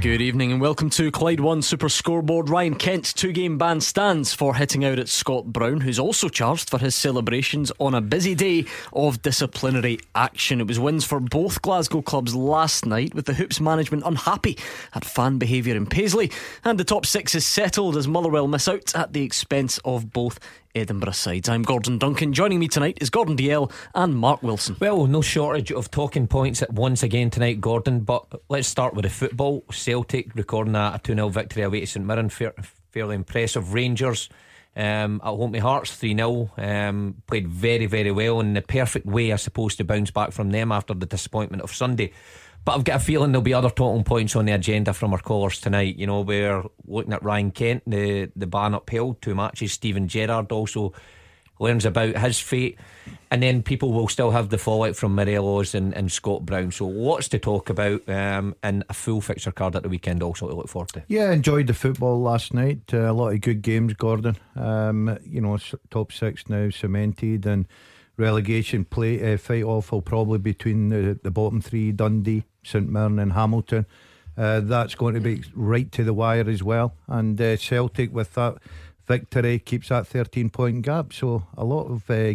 Good evening and welcome to Clyde One Super Scoreboard. Ryan Kent's two game ban stands for hitting out at Scott Brown, who's also charged for his celebrations on a busy day of disciplinary action. It was wins for both Glasgow clubs last night, with the Hoops management unhappy at fan behaviour in Paisley, and the top six is settled as Motherwell miss out at the expense of both Edinburgh sides. I'm Gordon Duncan. Joining me tonight is Gordon Dalziel and Mark Wilson. Well, no shortage of talking points at once again tonight, Gordon. But let's start with the football. Celtic recording a 2 0 victory away to St Mirren. Fair, fairly impressive. Rangers um, at home to Hearts 3 0. Um, played very, very well in the perfect way, I suppose, to bounce back from them after the disappointment of Sunday. But I've got a feeling there'll be other talking points on the agenda from our callers tonight. You know, we're looking at Ryan Kent, the, the ban upheld, two matches. Steven Gerrard also learns about his fate. And then people will still have the fallout from Morelos and, and Scott Brown. So lots to talk about um, and a full fixture card at the weekend also to look forward to. Yeah, enjoyed the football last night. Uh, a lot of good games, Gordon. Um, you know, top six now cemented and relegation play uh, fight off will probably between the, the bottom three Dundee, St Mirren, and Hamilton. Uh, that's going to be right to the wire as well. And uh, Celtic with that victory keeps that 13 point gap. So a lot of uh,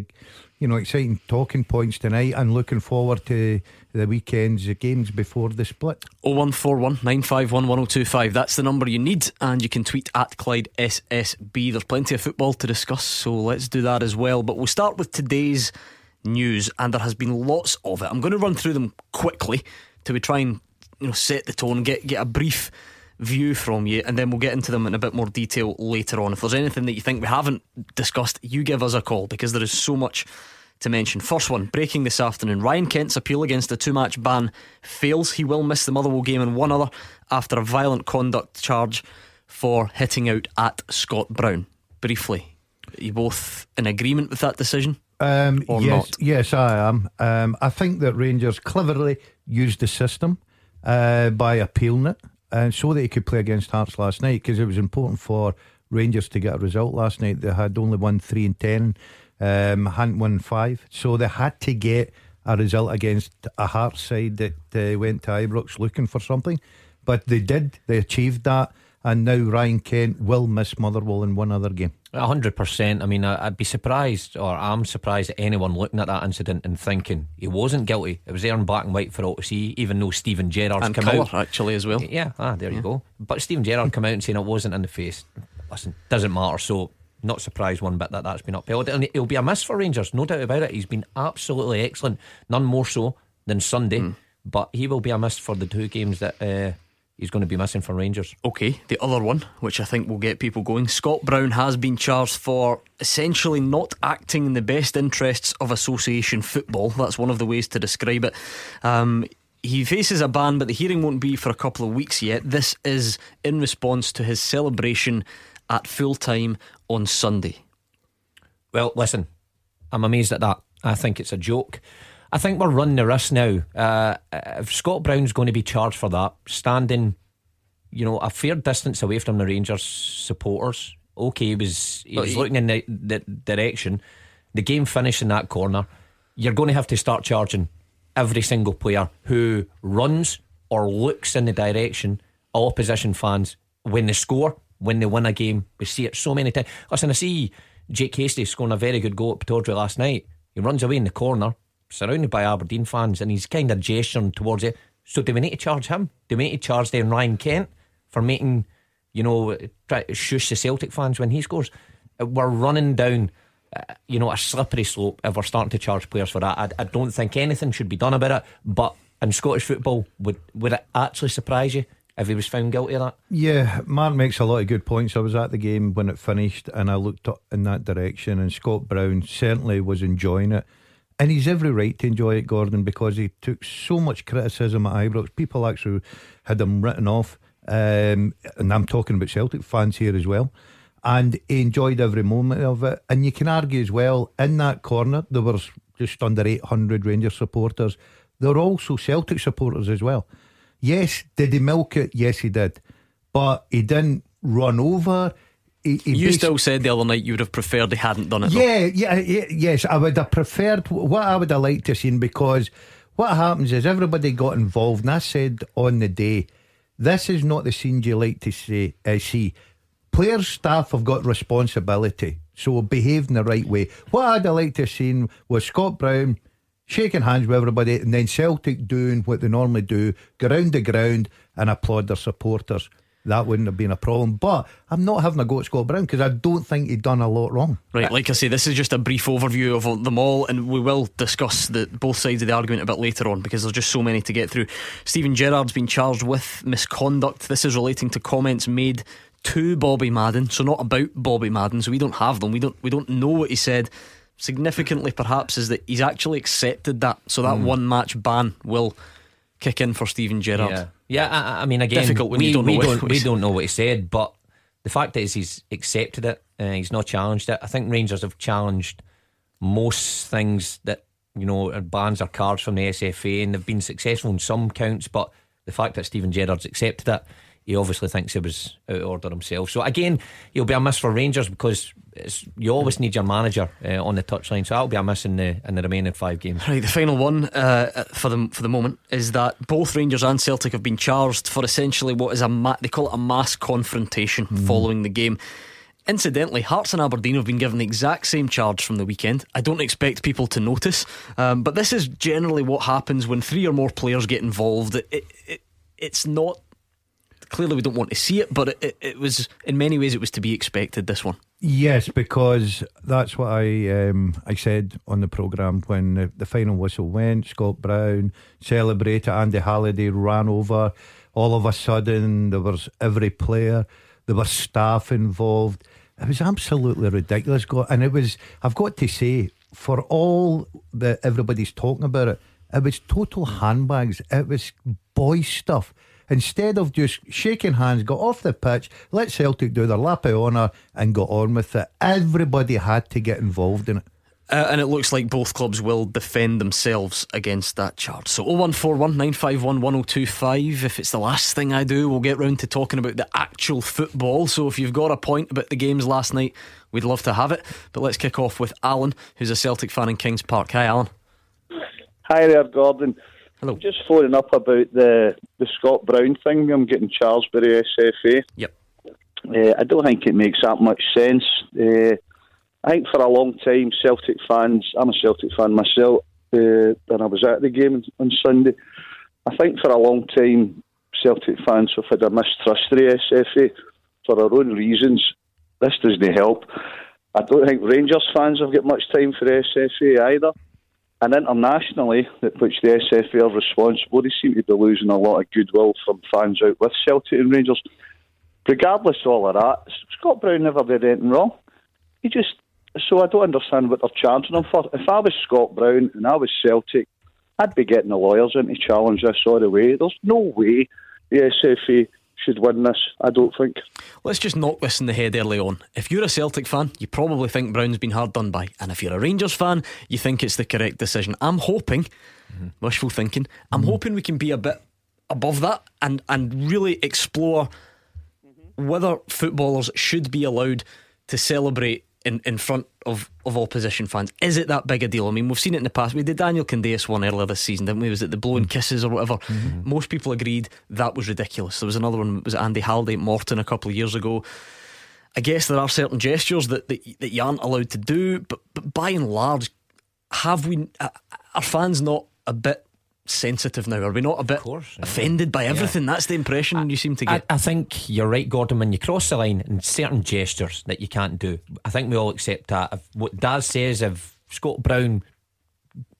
you know exciting talking points tonight, and looking forward to the weekend's the games before the split. 0141 951 1025. That's the number you need, and you can tweet at Clyde SSB. There's plenty of football to discuss, so let's do that as well. But we'll start with today's news, and there has been lots of it. I'm going to run through them quickly to try and you know set the tone, get get a brief view from you, and then we'll get into them in a bit more detail later on. If there's anything that you think we haven't discussed, you give us a call because there is so much to mention. First one, breaking this afternoon. Ryan Kent's appeal against a two match ban fails. He will miss the Motherwell game and one other after a violent conduct charge for hitting out at Scott Brown. Briefly, are you both in agreement with that decision? Um, or yes, not? yes, I am. Um, I think that Rangers cleverly used the system uh, by appealing it, and so that he could play against Hearts last night because it was important for Rangers to get a result last night. They had only won three and ten, um, hadn't won five, so they had to get a result against a Hearts side that uh, went to Ibrox looking for something, but they did. They achieved that. And now Ryan Kent will miss Motherwell in one other game. A hundred percent. I mean, I- I'd be surprised, or I'm surprised at anyone looking at that incident and thinking he wasn't guilty. It was there in black and white for all to see, even though Steven Gerrard's And come colour, out. actually, as well. Yeah, ah, there you go. But Steven Gerrard come out and saying it wasn't in the face. Listen, doesn't matter. So, not surprised one bit that that's been upheld. And it'll be a miss for Rangers, no doubt about it. He's been absolutely excellent, none more so than Sunday. Hmm. But he will be a miss for the two games that uh, he's going to be missing for Rangers. Okay, the other one, which I think will get people going. Scott Brown has been charged for essentially not acting in the best interests of association football. That's one of the ways to describe it. Um, he faces a ban, but the hearing won't be for a couple of weeks yet. This is in response to his celebration at full time on Sunday. Well, listen, I'm amazed at that. I think it's a joke. I think we're running the risk now. Uh, if Scott Brown's going to be charged for that, standing, you know, a fair distance away from the Rangers supporters. Okay, he was he But was he- looking in the, the direction. The game finished in that corner. You're going to have to start charging every single player who runs or looks in the direction of opposition fans when they score, when they win a game. We see it so many times. Listen, I see Jake Hastie scoring a very good goal at Pittodrie last night. He runs away in the corner, surrounded by Aberdeen fans, and he's kind of gesturing towards it. So do we need to charge him? Do we need to charge then Ryan Kent for making, you know, try to shush the Celtic fans when he scores? We're running down, uh, you know, a slippery slope if we're starting to charge players for that. I, I don't think anything should be done about it. But in Scottish football, would would it actually surprise you if he was found guilty of that? Yeah, Mark makes a lot of good points. I was at the game when it finished and I looked up in that direction, and Scott Brown certainly was enjoying it. And he's every right to enjoy it, Gordon, because he took so much criticism at Ibrox. People actually had him written off. Um, and I'm talking about Celtic fans here as well. And he enjoyed every moment of it. And you can argue as well, in that corner, there was just under 800 Rangers supporters. There were also Celtic supporters as well. Yes, did he milk it? Yes, he did. But he didn't run over. He, he You still said the other night you would have preferred he hadn't done it. Yeah, yeah, yeah, yes. I would have preferred what I would have liked to seen because what happens is everybody got involved, and I said on the day, this is not the scenes you like to see. Uh, see, players, staff have got responsibility, so behave in the right way. What I'd have liked to have seen was Scott Brown shaking hands with everybody, and then Celtic doing what they normally do, ground round the ground and applaud their supporters. That wouldn't have been a problem. But I'm not having a go at Scott Brown because I don't think he'd done a lot wrong. Right, like I say, this is just a brief overview of them all, and we will discuss the both sides of the argument a bit later on because there's just so many to get through. Steven Gerrard's been charged with misconduct. This is relating to comments made to Bobby Madden, so not about Bobby Madden. So we don't have them. We don't. We don't know what he said. Significantly, perhaps, is that he's actually accepted that. So that one match ban will kick in for Steven Gerrard. Yeah, yeah. I, I mean, again, Difficult when we, you don't we know what- don't what we he don't know what he said, but the fact is he's accepted it. Uh, he's not challenged it. I think Rangers have challenged most things that you know bans or cards from the SFA, and they've been successful in some counts. But the fact that Steven Gerrard's accepted it, he obviously thinks he was out of order himself. So again, he'll be a miss for Rangers because it's, you always need your manager uh, on the touchline. So that'll be a miss in the in the remaining five games. Right, the final one uh, for the for the moment is that both Rangers and Celtic have been charged for essentially what is a ma- they call it a mass confrontation following the game. Incidentally, Hearts and Aberdeen have been given the exact same charge from the weekend. I don't expect people to notice, um, but this is generally what happens when three or more players get involved. It, it, it's not clearly we don't want to see it, but it, it, it was in many ways it was to be expected. This one. Yes, because that's what I um, I said on the programme when the, the final whistle went. Scott Brown celebrated. Andy Halliday ran over. All of a sudden, there was every player. There was staff involved. It was absolutely ridiculous. And it was. I've got to say, for all that everybody's talking about it, it was total handbags. It was boy stuff. Instead of just shaking hands, got off the pitch, let Celtic do their lap of honour and got on with it. Everybody had to get involved in it. Uh, and it looks like both clubs will defend themselves against that charge. So 0141 951 1025. If it's the last thing I do, we'll get round to talking about the actual football. So if you've got a point about the games last night, we'd love to have it. But let's kick off with Alan, who's a Celtic fan in Kings Park. Hi, Alan. Hi there, Gordon. Hello. I'm just phoning up about the the Scott Brown thing. I'm getting the SFA. Yep. Uh, I don't think it makes that much sense. Uh, I think for a long time, Celtic fans, I'm a Celtic fan myself, uh, and I was at the game on- on Sunday. I think for a long time, Celtic fans have had a mistrust of the SFA for their own reasons. This doesn't help. I don't think Rangers fans have got much time for the SFA either. And internationally, at which the SFA are responsible, they seem to be losing a lot of goodwill from fans out with Celtic and Rangers. Regardless of all of that, Scott Brown never did anything wrong. He just so I don't understand what they're charging him for. If I was Scott Brown and I was Celtic, I'd be getting the lawyers in to challenge this all the way. There's no way the SFA should win this. I don't think. Let's just knock this in the head early on. If you're a Celtic fan, you probably think Brown's been hard done by. And if you're a Rangers fan, you think it's the correct decision. I'm hoping, wishful thinking, I'm mm-hmm. hoping we can be a bit above that and, and really explore whether footballers should be allowed to celebrate in, in front of, of opposition fans. Is it that big a deal? I mean, we've seen it in the past. We did Daniel Candeias one earlier this season, didn't we? Was it the blowing kisses or whatever? Mm-hmm. Most people agreed that was ridiculous. There was another one, was Andy Halliday Morton a couple of years ago? I guess there are certain gestures that, that, that you aren't allowed to do, but, but by and large, have we, are fans not a bit sensitive now? Are we not a bit course, yeah. offended by everything? That's the impression you seem to get. I think you're right, Gordon. When you cross the line and certain gestures that you can't do, I think we all accept that. If what Daz says, if Scott Brown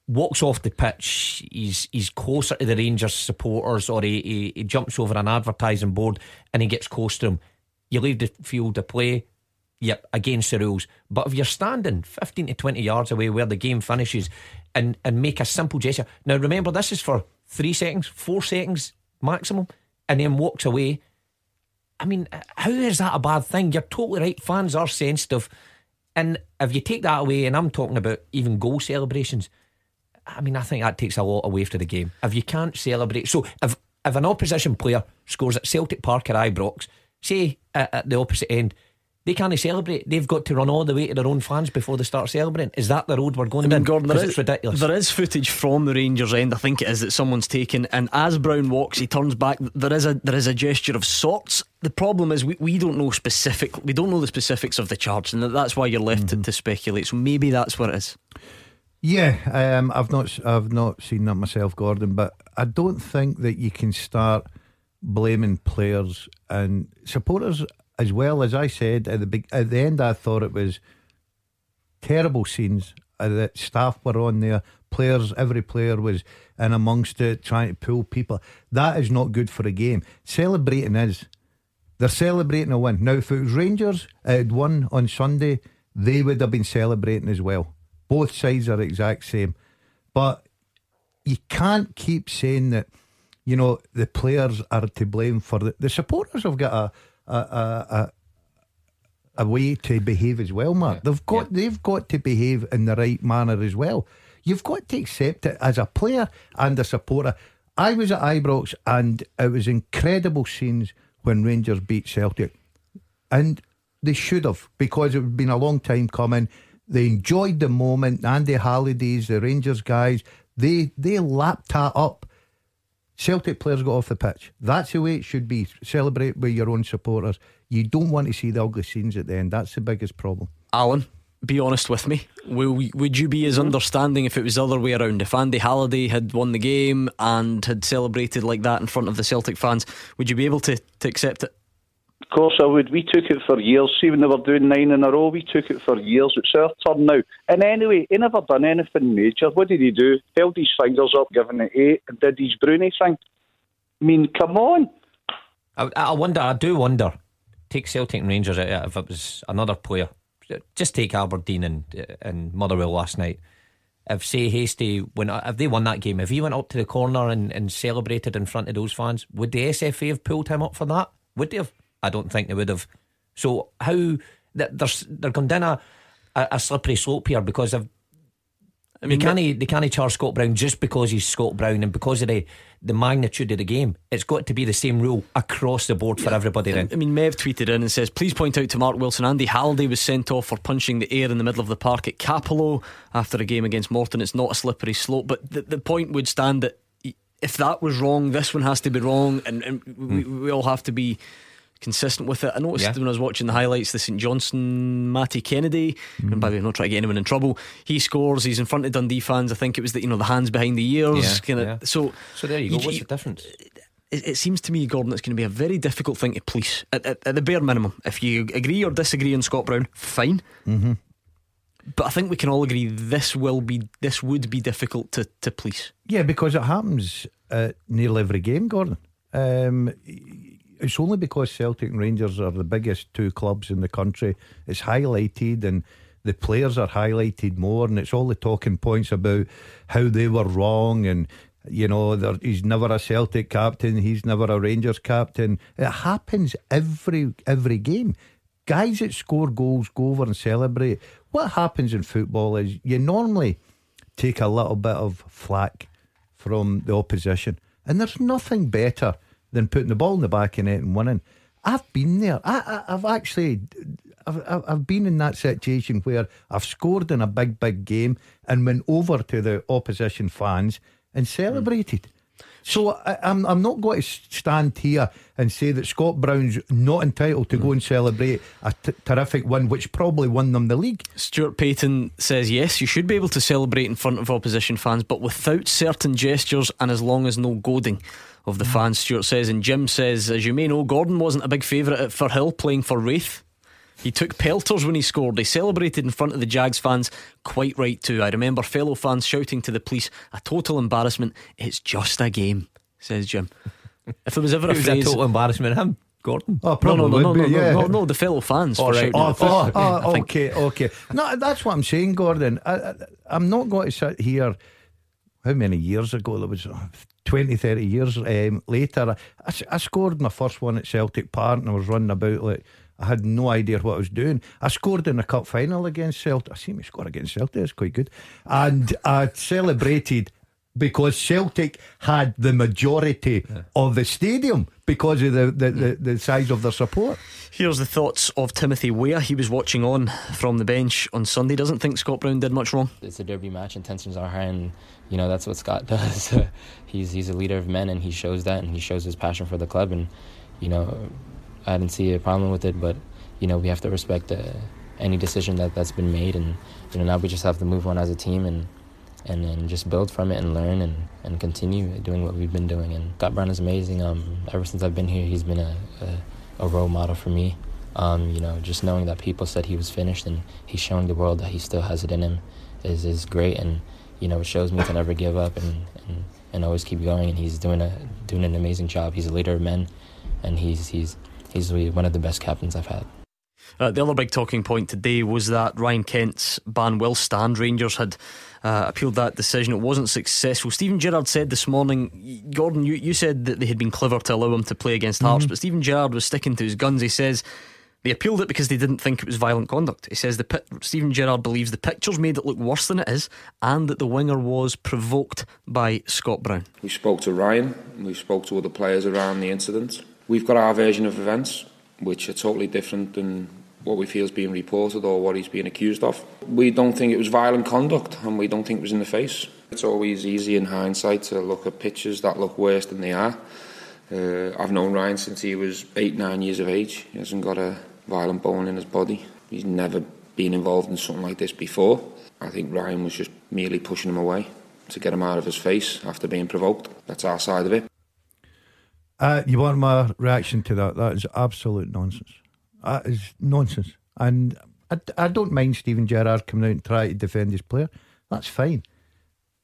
walks off the pitch, he's he's closer to the Rangers supporters, or he, he, he jumps over an advertising board and he gets close to them, you leave the field to play. Yep, against the rules. But if you're standing 15 to 20 yards away where the game finishes and, and make a simple gesture. Now, remember, this is for three seconds, four seconds maximum, and then walks away. I mean, how is that a bad thing? You're totally right. Fans are sensitive. And if you take that away, and I'm talking about even goal celebrations, I mean, I think that takes a lot away from the game. If you can't celebrate, so if if an opposition player scores at Celtic Park or Ibrox, say at, at the opposite end, they can't celebrate. They've got to run all the way to their own fans before they start celebrating. Is that the road we're going I mean, down? Gordon, there 'Cause is, it's ridiculous. there is footage from the Rangers end. I think it is that someone's taken, and as Brown walks, he turns back. There is a there is a gesture of sorts. The problem is we, we don't know specific. We don't know the specifics of the charge, and that's why you're left to, to speculate. So maybe that's what it is. Yeah, um, I've not I've not seen that myself, Gordon, but I don't think that you can start blaming players and supporters as well. As I said at the big, at the end, I thought it was terrible scenes uh, that staff were on there. Players, every player was in amongst it, trying to pull people. That is not good for a game. Celebrating is. They're celebrating a win. Now, if it was Rangers had won on Sunday, they would have been celebrating as well. Both sides are exact same. But you can't keep saying that, you know, the players are to blame for the, the supporters have got a, a, a, a a way to behave as well, Mark. They've got they've got to behave in the right manner as well. You've got to accept it as a player and a supporter. I was at Ibrox and it was incredible scenes when Rangers beat Celtic. And they should have, because it had been a long time coming. They enjoyed the moment. Andy Halliday's, the Rangers guys, they they lapped that up. Celtic players got off the pitch. That's the way it should be. Celebrate with your own supporters. You don't want to see the ugly scenes at the end. That's the biggest problem. Alan, be honest with me. Will, would you be as understanding if it was the other way around? If Andy Halliday had won the game and had celebrated like that in front of the Celtic fans, would you be able to, to accept it? Of course I would. We took it for years. See, when they were doing nine in a row, we took it for years. It's our turn now. And anyway, he never done anything major. What did he do? Held his fingers up, giving it eight, and did his Broony thing. I mean, come on. I, I wonder. I do wonder. Take Celtic and Rangers out of it, if it was another player. Just take Aberdeen and and Motherwell last night. If say Hastie when if they won that game, if he went up to the corner and, and celebrated in front of those fans, would the SFA have pulled him up for that? Would they have? I don't think they would have. So how they're down a, a, a slippery slope here because of I mean, they can't, they can't charge Scott Brown just because he's Scott Brown and because of the, the magnitude of the game. It's got to be the same rule across the board for everybody then. I mean, Mev tweeted in and says, Please point out to Mark Wilson Andy Halliday was sent off for punching the air in the middle of the park at Cappielow after a game against Morton. It's not a slippery slope, but the, the point would stand that if that was wrong, this one has to be wrong, and, and we, we all have to be consistent with it. I noticed Yeah. when I was watching the highlights, the St Johnstone Matty Kennedy, and by the way, I'm not trying to get anyone in trouble. He scores. He's in front of Dundee fans. I think it was the you know the hands behind the ears. Yeah, kinda, yeah. So So there you go. What's the difference? it, it seems to me, Gordon, it's going to be a very difficult thing to police at, at, at the bare minimum. If you agree or disagree on Scott Brown, fine. Mm-hmm. But I think we can all agree this will be this would be difficult to, to police. Yeah, because it happens at nearly every game, Gordon. Um, it's only because Celtic and Rangers are the biggest two clubs in the country. It's highlighted and the players are highlighted more, and it's all the talking points about how they were wrong and. You know, there, he's never a Celtic captain. He's never a Rangers captain. It happens every every game. Guys that score goals go over and celebrate. What happens in football is you normally take a little bit of flack from the opposition. And there's nothing better than putting the ball in the back of net and winning. I've been there. I, I've actually, I've, I've been in that situation where I've scored in a big, big game and went over to the opposition fans and celebrated. Hmm. So I, I'm I'm not going to stand here and say that Scott Brown's not entitled to go and celebrate a t- terrific win, which probably won them the league. Stuart Payton says yes, you should be able to celebrate in front of opposition fans, but without certain gestures and as long as no goading of the mm. fans. Stuart says, and Jim says, as you may know, Gordon wasn't a big favourite at Firhill playing for Raith. He took pelters when he scored. They celebrated in front of the Jags fans, quite right too. I remember fellow fans shouting to the police, "A total embarrassment! It's just a game," says Jim. If there was ever a It was a total embarrassment. Him, Gordon. Oh, no, probably no, no, no, would no, be, no, yeah. no, no, the fellow fans. All for right. Oh, oh, oh, okay, okay. No, that's what I'm saying, Gordon. I, I, I'm not going to sit here. How many years ago? There was 20, 30 years um, later. I scored my first one at Celtic Park and I was running about like I had no idea what I was doing. I scored in a cup final against Celtic. I see me score against Celtic. It's quite good. And I celebrated because Celtic had the majority yeah. of the stadium because of the, the, the, the, size of their support. Here's the thoughts of Timothy Weah. He was watching on from the bench on Sunday. Doesn't think Scott Brown did much wrong. It's a derby match and tensions are high, and you know that's what Scott does. he's he's a leader of men, and he shows that, and he shows his passion for the club. And you know, I didn't see a problem with it, but you know we have to respect uh, any decision that that's been made, and you know now we just have to move on as a team and and then just build from it and learn and, and continue doing what we've been doing. And Scott Brown is amazing. Um, ever since I've been here, he's been a, a, a role model for me. Um, you know, just knowing that people said he was finished and he's showing the world that he still has it in him is, is great. And, you know, shows me to never give up and, and, and always keep going. And he's doing a doing an amazing job. He's a leader of men, and he's he's he's one of the best captains I've had. Uh, the other big talking point today was that Ryan Kent's ban will stand. Rangers had uh, appealed that decision. It wasn't successful. Steven Gerrard said this morning, Gordon, you, you said that they had been clever to allow him to play against mm-hmm. Hearts, but Steven Gerrard was sticking to his guns. He says they appealed it because they didn't think it was violent conduct. He says the Steven Gerrard believes the pictures made it look worse than it is, and that the winger was provoked by Scott Brown. We spoke to Ryan. We spoke to other players around the incident. We've got our version of events, which are totally different than what we feel is being reported or what he's being accused of. We don't think it was violent conduct and we don't think it was in the face. It's always easy in hindsight to look at pictures that look worse than they are. Uh, I've known Ryan since he was eight, nine years of age. He hasn't got a violent bone in his body. He's never been involved in something like this before. I think Ryan was just merely pushing him away to get him out of his face after being provoked. That's our side of it. Uh, you want my reaction to that? That is absolute nonsense. That is nonsense. And I, I don't mind Steven Gerrard coming out and trying to defend his player. That's fine.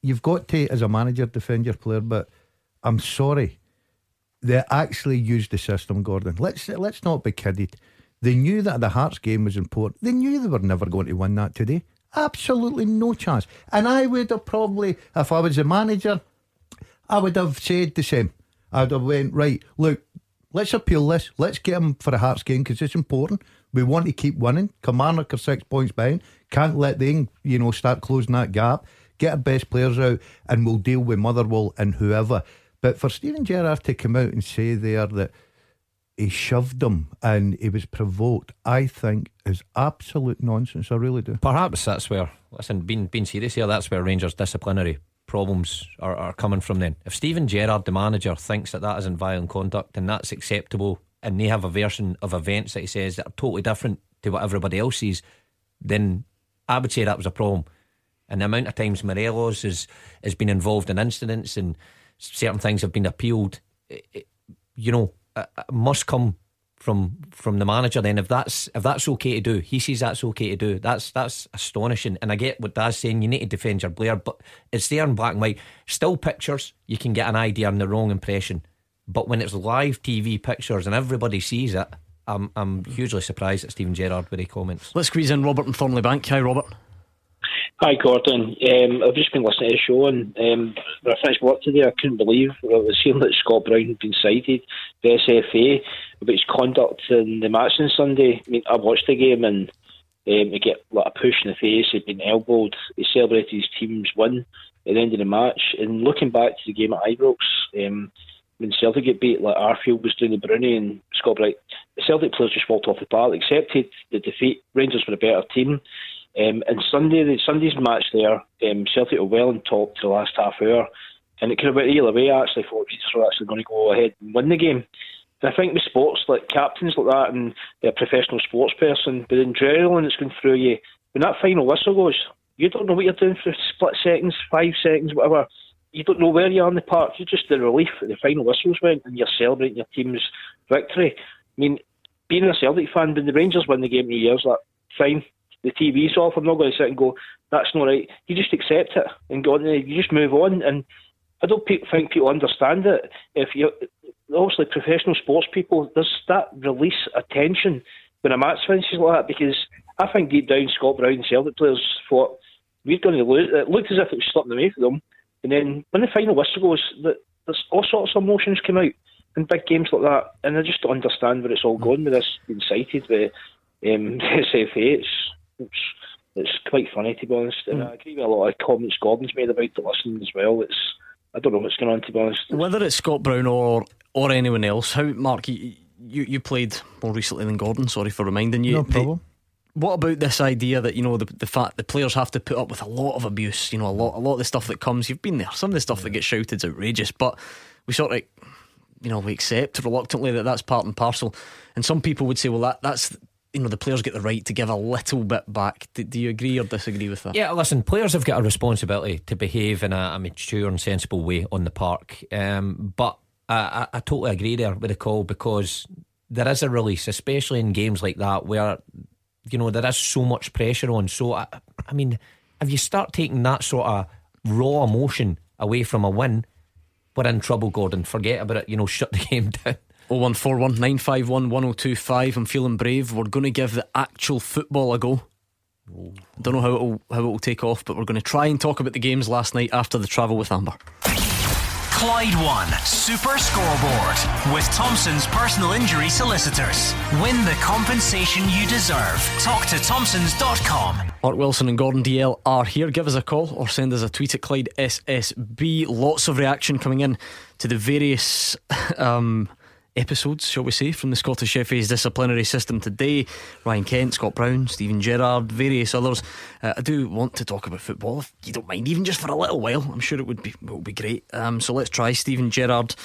You've got to, as a manager, defend your player, but I'm sorry. They actually used the system, Gordon. Let's let's not be kidded. They knew that the Hearts game was important. They knew they were never going to win that today. Absolutely no chance. And I would have probably, if I was a manager, I would have said the same. I'd have went right. Look, Let's appeal this. Let's get him for a Hearts game because it's important. We want to keep winning. Kilmarnock are six points behind. Can't let them, you know, start closing that gap. Get our best players out, and we'll deal with Motherwell and whoever. But for Steven Gerrard to come out and say there that he shoved them and he was provoked, I think is absolute nonsense. I really do. Perhaps that's where, listen, being being serious here, that's where Rangers disciplinary problems are, are coming from then. If Steven Gerrard, the manager, thinks that that isn't violent conduct and that's acceptable, and they have a version of events that he says that are totally different to what everybody else sees, then I would say that was a problem. And the amount of times Morelos has, has been involved in incidents and certain things have been appealed, it, it, you know, it must come from from the manager then. If that's if that's okay to do he says that's okay to do. That's that's astonishing. And I get what Dad's saying you need to defend your Blair but it's there in black and white. Still pictures you can get an idea and the wrong impression. But when it's live TV pictures and everybody sees it I'm, I'm hugely surprised at Steven Gerrard with his comments. Let's squeeze in Robert and Thornliebank. Hi Robert Hi, Gordon. Um, I've just been listening to the show, and um, when I finished work today, I couldn't believe I was hearing that Scott Brown had been cited, the SFA, about his conduct in the match on Sunday. I mean, I watched the game, and um, he get like, a push in the face, he'd been elbowed, he celebrated his team's win at the end of the match. And looking back to the game at Ibrox, um, when Celtic get beat, like Arfield was doing the Broony and Scott Brown, the Celtic players just walked off the park, accepted the defeat. Rangers were a better team. Um, and Sunday, the Sunday's match there, um, Celtic were well on top to the last half hour, and it could have went either way actually for Rangers were actually going to go ahead and win the game. And I think with sports like captains like that and a professional sports person, but the adrenaline that's going through you, when that final whistle goes, you don't know what you're doing for split seconds, five seconds, whatever. You don't know where you are in the park. You're just the relief that the final whistles went and you're celebrating your team's victory. I mean, being a Celtic fan, when the Rangers win the game in years, like fine, the TV's off. I'm not going to sit and go, that's not right. You just accept it and go on. You just move on. And I don't think people understand it. If you obviously professional sports people, there's that release of tension when a match finishes like that because I think deep down Scott Brown and Celtic players thought we're going to lose. It looked as if it was slipping away from them. And then when the final whistle goes, there's all sorts of emotions come out in big games like that. And I just don't understand where it's all going with this being cited um, SFA. It's, it's it's quite funny to be honest. And I hmm. agree with a lot of comments Gordon's made about the listen as well. It's I don't know what's going on to be honest. Whether it's Scott Brown or or anyone else, how Mark you you, you played more recently than Gordon. Sorry for reminding you. No The- problem. what about this idea that you know the the fact the players have to put up with a lot of abuse? You know, a lot a lot of the stuff that comes. You've been there. Some of the stuff that gets shouted is outrageous, but we sort of you know we accept reluctantly that that's part and parcel. And some people would say, well, that that's you know the players get the right to give a little bit back. Do, do you agree or disagree with that? Yeah, listen, players have got a responsibility to behave in a, a mature and sensible way on the park. Um, but I, I, I totally agree there with the call because there is a release, especially in games like that where you know there is so much pressure on. So I, I mean, if you start taking that sort of raw emotion away from a win, we're in trouble, Gordon. Forget about it. You know, shut the game down. 0141 951 1025. I'm feeling brave. We're going to give the actual football a go. I Don't know how it'll how it'll take off, but we're going to try and talk about the games last night after the travel with Amber. Clyde One Super Scoreboard with Thompson's personal injury solicitors. Win the compensation you deserve. Talk to Thompsons.com. Mark Wilson and Gordon Dalziel are here. Give us a call or send us a tweet at Clyde SSB. Lots of reaction coming in to the various um, episodes, shall we say, from the Scottish FA's disciplinary system today. Ryan Kent, Scott Brown, Steven Gerrard, various others. Uh, I do want to talk about football, if you don't mind, even just for a little while. I'm sure it would be it would be great. Um, so let's try Steven Gerrard.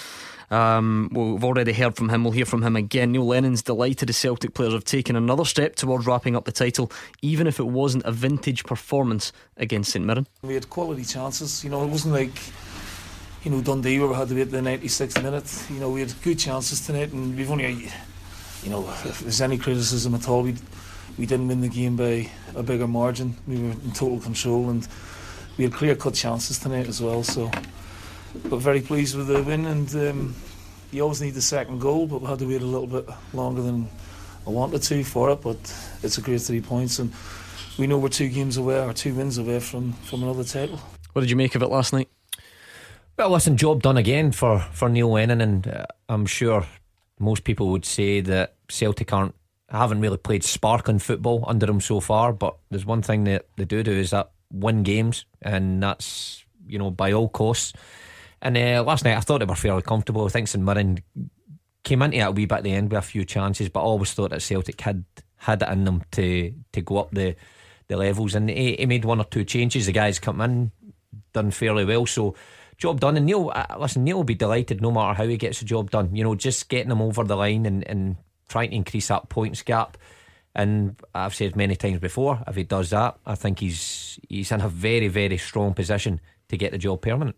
Um, we've already heard from him. We'll hear from him again. Neil Lennon's delighted the Celtic players have taken another step towards wrapping up the title, even if it wasn't a vintage performance against St Mirren. We had quality chances. You know, it wasn't like you know Dundee where we had to wait the 96th minute. You know, we had good chances tonight, and we've only, you know, if there's any criticism at all, we we didn't win the game by a bigger margin. We were in total control, and we had clear cut chances tonight as well. So, but very pleased with the win, and um, you always need the second goal, but we had to wait a little bit longer than I wanted to for it. But it's a great three points, and we know we're two games away or two wins away from from another title. What did you make of it last night? Well, listen, job done again for, for Neil Lennon, and uh, I'm sure most people would say that Celtic aren't haven't really played sparkling football under him so far. But there's one thing that they do do is that win games, and that's you know by all costs. And uh, last night I thought they were fairly comfortable. I think St Mirren came into it a wee bit at the end with a few chances, but I always thought that Celtic had had it in them to to go up the the levels, and he, he made one or two changes. The guys come in, done fairly well, so job done. And Neil, uh, listen, Neil will be delighted no matter how he gets the job done. You know, just getting them over the line and, and trying to increase that points gap. And I've said many times before, if he does that, I think he's he's in a very very strong position to get the job permanent.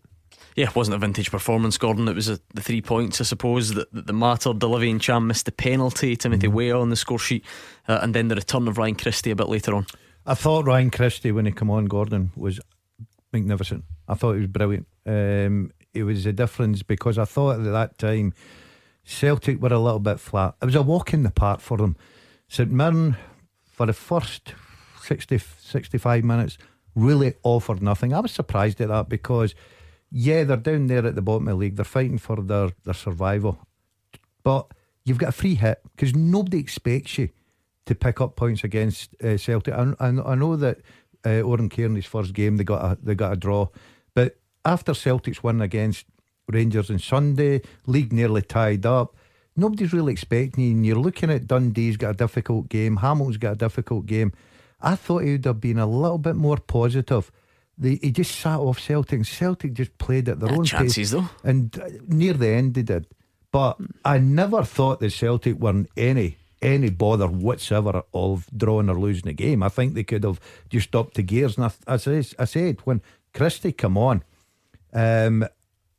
Yeah, it wasn't a vintage performance, Gordon. It was a, the three points, I suppose, that, that the mattered. Olivier Ntcham missed the penalty. Timothy Weah on the score sheet, uh, and then the return of Ryan Christie a bit later on. I thought Ryan Christie when he come on, Gordon was magnificent. I thought he was brilliant. Um, it was a difference because I thought at that time Celtic were a little bit flat. It was a walk in the park for them. St Mirren for the first 60, 65 minutes really offered nothing. I was surprised at that because yeah, they're down there at the bottom of the league. They're fighting for their, their survival. But you've got a free hit because nobody expects you to pick up points against uh, Celtic. I, I, I know that uh, Oran Kearney's first game they got a they got a draw, but after Celtic's win against Rangers on Sunday, league nearly tied up. Nobody's really expecting you, and you're looking at Dundee's got a difficult game. Hamilton's got a difficult game. I thought he would have been a little bit more positive. They, he just sat off Celtic, Celtic just played at their Had own chances, pace. though. And uh, near the end, they did. But I never thought that Celtic were in any any bother whatsoever of drawing or losing the game. I think they could have just upped the gears. And I, I, I said when Christie come on, um,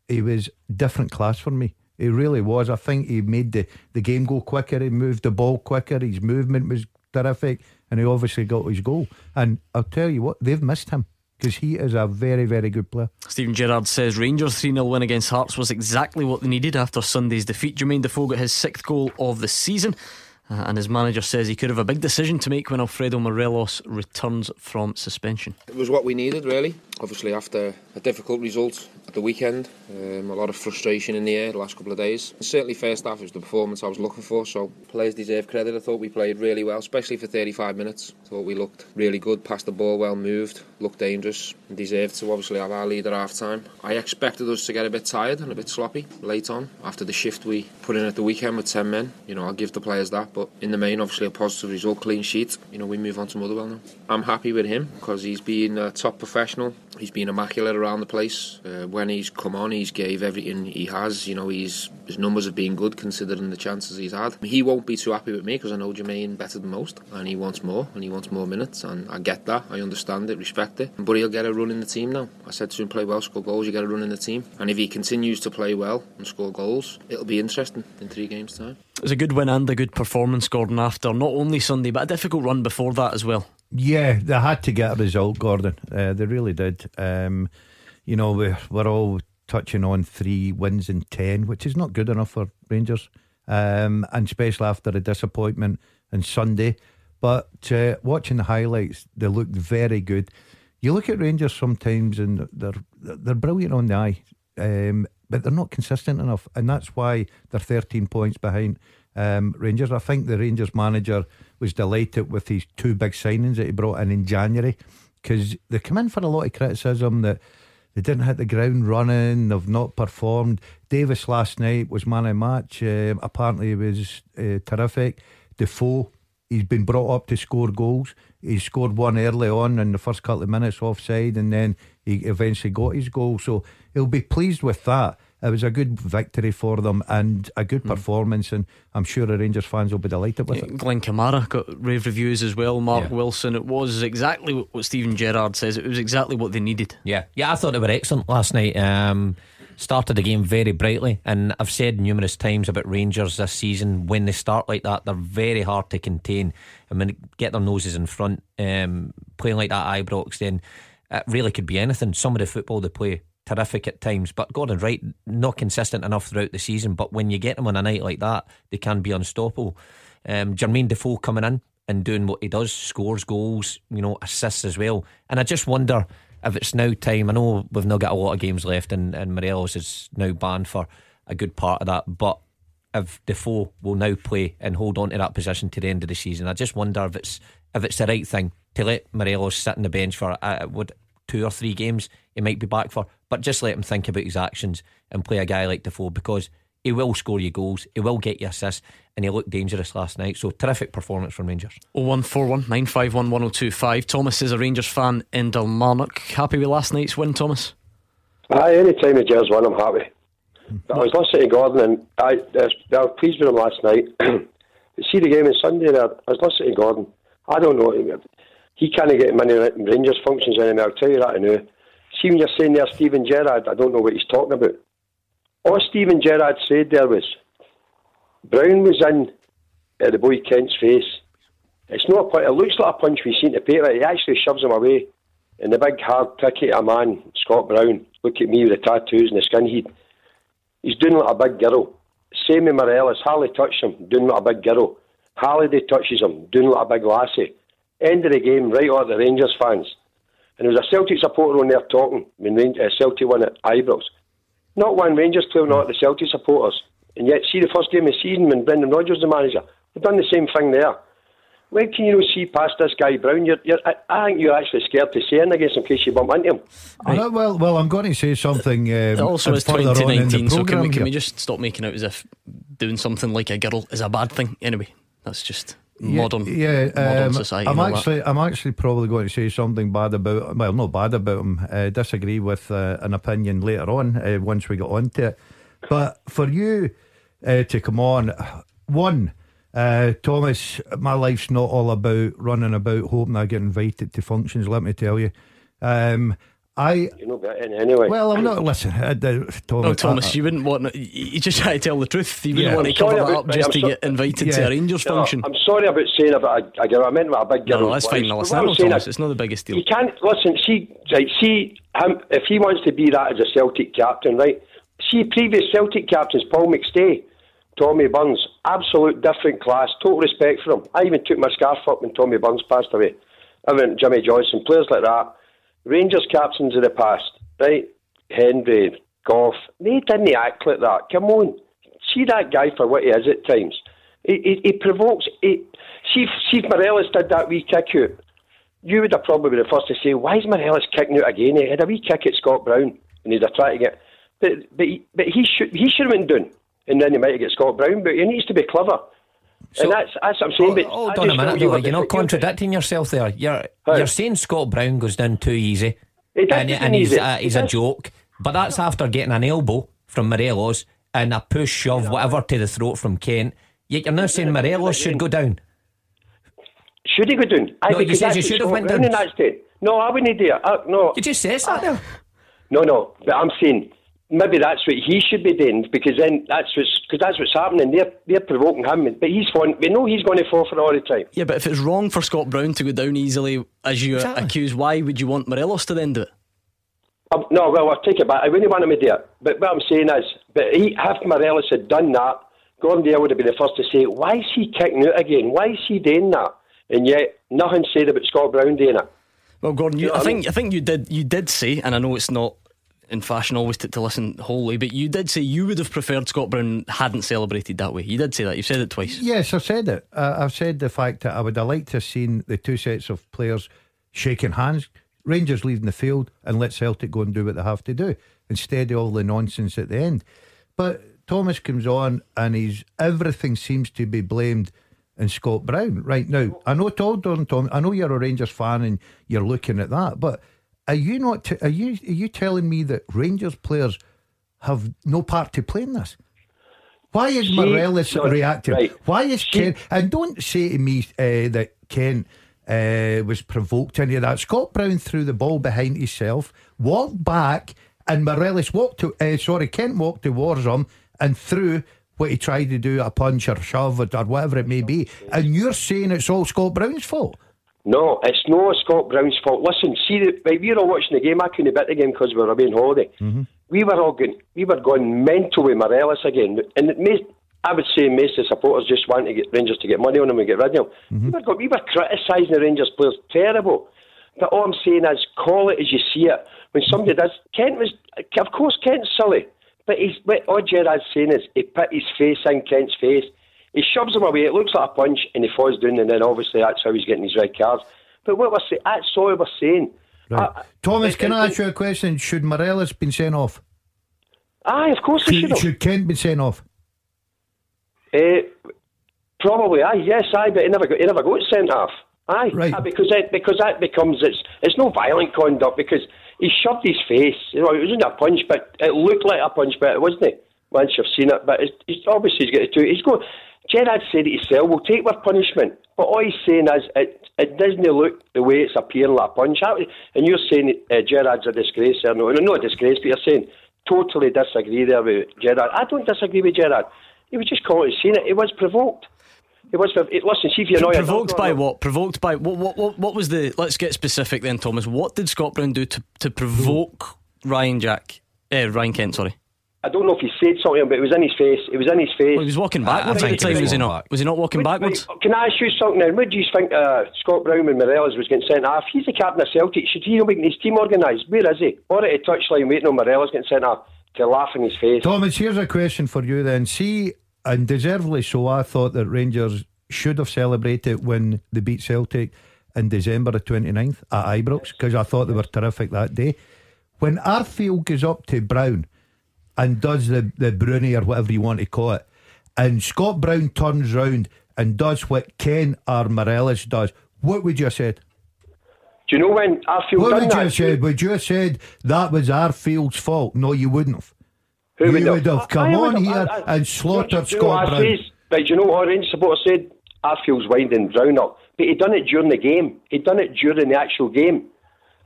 he was different class for me. He really was. I think he made the, the game go quicker. He moved the ball quicker. His movement was terrific, and he obviously got his goal. And I'll tell you what, they've missed him because he is a very, very good player. Steven Gerrard says Rangers 3 0 win against Hearts was exactly what they needed after Sunday's defeat. Jermaine Defoe got his sixth goal of the season. Uh, and his manager says he could have a big decision to make when Alfredo Morelos returns from suspension. It was what we needed, really. Obviously after a difficult result at the weekend, um, a lot of frustration in the air the last couple of days. Certainly first half was the performance I was looking for, so players deserve credit. I thought we played really well, especially for 35 minutes. I thought we looked really good, passed the ball well, moved, looked dangerous, and deserved to obviously have our lead at half time. I expected us to get a bit tired and a bit sloppy late on after the shift we put in at the weekend with 10 men. You know, I'll give the players that, but in the main, obviously a positive result, clean sheet. You know, we move on to Motherwell now. I'm happy with him because he's been a top professional. He's been immaculate around the place. Uh, when he's come on, he's gave everything he has. You know, his numbers have been good considering the chances he's had. He won't be too happy with me because I know Jermaine better than most, and he wants more and he wants more minutes, and I get that. I understand it, respect it. But he'll get a run in the team now. I said to him, play well, score goals. You get a run in the team, and if he continues to play well and score goals, it'll be interesting in three games' time. It was a good win and a good performance, Gordon. After not only Sunday, but a difficult run before that as well. Yeah, they had to get a result, Gordon. Uh, they really did. Um, you know, we're, we're all touching on three wins in 10, which is not good enough for Rangers, um, and especially after a disappointment on Sunday. But uh, watching the highlights, they looked very good. You look at Rangers sometimes, and they're they're brilliant on the eye, um, but they're not consistent enough, and that's why they're 13 points behind um, Rangers. I think the Rangers manager was delighted with these two big signings that he brought in in January because they come in for a lot of criticism that they didn't hit the ground running, they've not performed. Davis last night was man of match. Uh, apparently, he was uh, terrific. Defoe, he's been brought up to score goals. He scored one early on in the first couple of minutes offside, and then he eventually got his goal. So he'll be pleased with that it was a good victory for them and a good mm. performance, and I'm sure the Rangers fans will be delighted with yeah, it. Glenn Kamara got rave reviews as well. Mark yeah. Wilson, it was exactly what Steven Gerrard says. It was exactly what they needed. Yeah, yeah, I thought they were excellent last night. Um, started the game very brightly, and I've said numerous times about Rangers this season when they start like that, they're very hard to contain. And when they get their noses in front, um, playing like that Ibrox, then it really could be anything. Some of the football they play terrific at times. But Gordon Wright, not consistent enough throughout the season. But when you get them on a night like that, they can be unstoppable. Um, Jermaine Defoe coming in and doing what he does, scores goals, you know, assists as well. And I just wonder if it's now time. I know we've not got a lot of games left, and, and Morelos is now banned for a good part of that. But if Defoe will now play and hold on to that position to the end of the season, I just wonder if it's if it's the right thing to let Morelos sit on the bench for uh, would two or three games he might be back for. But just let him think about his actions and play a guy like Defoe because he will score you goals, he will get you assists, and he looked dangerous last night. So terrific performance from Rangers. 0141 951 1025. Thomas is a Rangers fan in Dalmarnock. Happy with last night's win, Thomas? Aye, any time the Gers win, I'm happy. But I was listening to Gordon and I, I was pleased with him last night. See the game on Sunday there, I was listening to Gordon. I don't know, he can't get many Rangers functions anymore, I'll tell you that I know. See when you're saying there Steven Gerrard, I don't know what he's talking about. All Steven Gerrard said there was Brown was in at the boy Kent's face. It's not a, it looks like a punch we've seen to paper. He actually shoves him away. And the big hard cricketer man, Scott Brown, look at me with the tattoos and the skin heat. He's doing like a big girl. Same with Morelos, Harley touches him, doing like a big girl. Halliday touches him, doing like a big lassie. End of the game, right out the Rangers fans. And there was a Celtic supporter on there talking when uh, Celtic won at Ibrox. Not one Rangers player, not the Celtic supporters. And yet, see the first game of the season when Brendan Rodgers the manager, they've done the same thing there. When can you see past this guy Brown? You're, you're, I think you're actually scared to say anything against him in case you bump into him. Right. well, well, I'm going to say something. Um, also, it's 2019, so can we, can we just stop making out as if doing something like a girl is a bad thing? Anyway, that's just modern, yeah, modern um, society. I'm actually, I'm actually probably going to say something bad about. Well, not bad about him. Uh, disagree with uh, an opinion later on uh, once we get on to it. But for you uh, to come on, one. Uh, Thomas, my life's not all about running about hoping I get invited to functions. Let me tell you, um, I you know better anyway. Well, I'm not. Listen, uh, Thomas. No, Thomas, I, you wouldn't want. You just try to tell the truth. You wouldn't yeah. want to cover that up just to so, get invited yeah. to a Rangers no, function. I'm sorry about saying about a, a girl. I meant about a big girl. No, that's fine. No, listen, no, Thomas, it's not the biggest deal. You can't listen. See, right? See him if he wants to be that as a Celtic captain, right? See previous Celtic captains, Paul McStay, Tommy Burns, absolute different class. Total respect for him. I even took my scarf up when Tommy Burns passed away. I went Jimmy Johnstone, players like that Rangers captains of the past, right? Henry, Gough, they didn't act like that. Come on. See that guy for what he is at times. He, he, he provokes. He, see, see if Morelos did that wee kick out, you would have probably been the first to say, why is Morelos kicking out again? He had a wee kick at Scott Brown and he'd have tried to get. But, but, he, but he, should, he should have been done. And then he might have get Scott Brown, but he needs to be clever. So, and that's, that's what I'm saying. Hold, hold on a minute, though. You're not contradicting yourself there. You're you're saying Scott Brown goes down too easy, and, and he's easy. a, he's a joke. But that's after getting an elbow from Morelos and a push shove, yeah. whatever, to the throat from Kent. Yet you're now saying Morelos should go down. Should he go down? I no, you said you should have went down. No, I wouldn't do it. Uh, no. You just said that there. No, no. But I'm saying maybe that's what he should be doing because then that's what's because that's what's happening. They're they're provoking him, but he's fun. We know he's going to fall for all the time. Yeah, but if it's wrong for Scott Brown to go down easily, as you exactly. accuse, why would you want Morelos to then do it? Um, no, well, I'll take it back. I wouldn't want him to do it. But what I'm saying is, but he, if Morelos had done that, Gordon Dalziel would have been the first to say, why is he kicking out again? Why is he doing that? And yet, nothing said about Scott Brown doing it. Well, Gordon, you, you know I think I, mean? I think you did you did say, and I know it's not in fashion always to, listen wholly, but you did say you would have preferred Scott Brown hadn't celebrated that way. You did say that. You've said it twice. Yes, I've said it. Uh, I've said the fact that I would have liked to have seen the two sets of players shaking hands, Rangers leaving the field, and let Celtic go and do what they have to do instead of all the nonsense at the end. But Thomas comes on and he's everything seems to be blamed in Scott Brown right now. I know told on Tom. I know you're a Rangers fan and you're looking at that, but are you not? T- are you are you telling me that Rangers players have no part to play in this? Why is Morelos no, reacting? Right. Why is she, Ken? And don't say to me uh, that Ken uh, was provoked any of that. Scott Brown threw the ball behind himself, walked back, and Morelos walked to. Uh, sorry, Kent walked towards him and threw what he tried to do a punch or shove or, or whatever it may be. And you're saying it's all Scott Brown's fault? No, it's no Scott Brown's fault. Listen, see, right, we were all watching the game. I couldn't bet the game because we were away on holiday. Mm-hmm. We were all going, we were going mental with Morelos again, and it made, I would say most of the supporters just want to get Rangers to get money on him and get rid of him. Mm-hmm. We, were, we were criticising the Rangers players terrible. But all I'm saying is, call it as you see it. When somebody does, Kent was, of course, Kent's silly, but he's, what all Gerrard's saying is he put his face in Kent's face he shoves him away. It looks like a punch, and he falls down, and then obviously that's how he's getting his red cards. But what we're saying, that's all we're saying. Right. I, Thomas, can I ask you a question? Should Morelos been sent off? Aye, of course he should. Should, should Kent be sent off? Uh, probably, aye, yes, aye, but he never got, he never got sent off. Aye, right. Aye, because that because that becomes it's it's no violent conduct because he shoved his face. You know, it wasn't a punch, but it looked like a punch, but it wasn't. It once you've seen it, but it's, it's obviously he's got to do. He's got Gerrard said it himself, we'll take our punishment. But all he's saying is it, it doesn't look the way it's appearing like a punch. And you're saying uh, Gerrard's a disgrace. Or no, no, not a disgrace, but you're saying totally disagree there with Gerrard. I don't disagree with Gerrard. He was just it seen it. He was provoked. It was. It, listen, see if you know. Provoked by what? Provoked by what, what? What? What was the? Let's get specific then, Thomas. What did Scott Brown do to to provoke Ryan Jack? Uh, Ryan Kent, sorry. I don't know if he said something, but it was in his face. It was in his face. Well, he was walking backwards at the time, was he not? Was he not walking backwards? can I ask you something now? What do you think uh, Scott Brown when Morelos was getting sent off? He's the captain of Celtic. Should he be making his team organised? Where is he? Or at a touchline waiting on Morelos getting sent off to laugh in his face? Thomas, here's a question for you then. See, and deservedly so, I thought that Rangers should have celebrated when they beat Celtic in December the 29th at Ibrox because I thought they were terrific that day. When Arfield goes up to Brown and does the, the Broony or whatever you want to call it. And Scott Brown turns round and does what Ken or Morelos does. What would you have said? Do you know when Arfield what done would you have said? Would you have said that was Arfield's fault? No, you wouldn't have. Who you would have, have come on here I, I, and slaughtered Scott Brown. Says, right, do you know what Rangers supporter said? Arfield's winding Brown up. But he done it during the game. He done it during the actual game.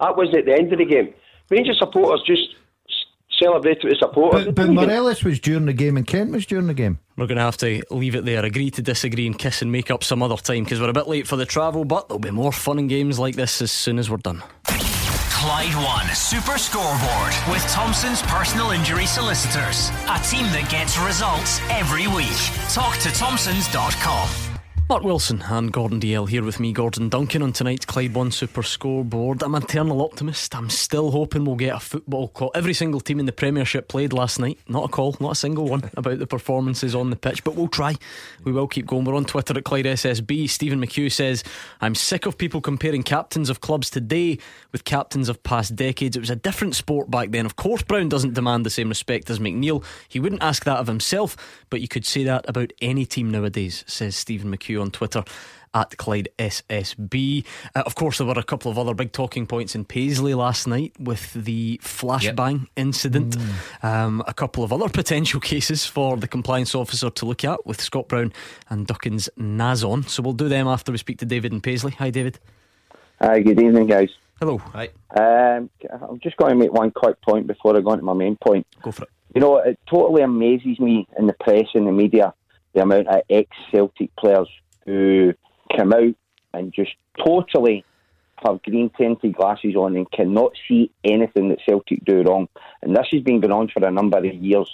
That wasn't at the end of the game. Rangers supporters just celebrate with supporters. But, but Morelos was during the game and Kent was during the game. We're going to have to leave it there, agree to disagree, and kiss and make up some other time because we're a bit late for the travel, but there'll be more fun and games like this as soon as we're done. Clyde One Super Scoreboard with Thompson's personal injury solicitors. A team that gets results every week. Talk to Thompson's.com. Mark Wilson and Gordon Dalziel here with me, Gordon Duncan, on tonight's Clyde One Super Scoreboard. I'm an eternal optimist. I'm still hoping we'll get a football call. Every single team in the Premiership played last night. Not a call, not a single one about the performances on the pitch, but we'll try. We will keep going. We're on Twitter at Clyde SSB. Stephen McHugh says, I'm sick of people comparing captains of clubs today with captains of past decades. It was a different sport back then. Of course, Brown doesn't demand the same respect as McNeill. He wouldn't ask that of himself, but you could say that about any team nowadays, says Stephen McHugh on Twitter at Clyde SSB. Uh, of course, there were a couple of other big talking points in Paisley last night with the flashbang yep. incident. Mm. Um, a couple of other potential cases for the compliance officer to look at with Scott Brown and Duckens Nazon. So we'll do them after we speak to David and Paisley. Hi, David. Hi, good evening, guys. Hello. Hi. Um, I'm just going to make one quick point before I go into my main point. Go for it. You know, it totally amazes me in the press and the media the amount of ex Celtic players who come out and just totally have green tinted glasses on and cannot see anything that Celtic do wrong. And this has been going on for a number of years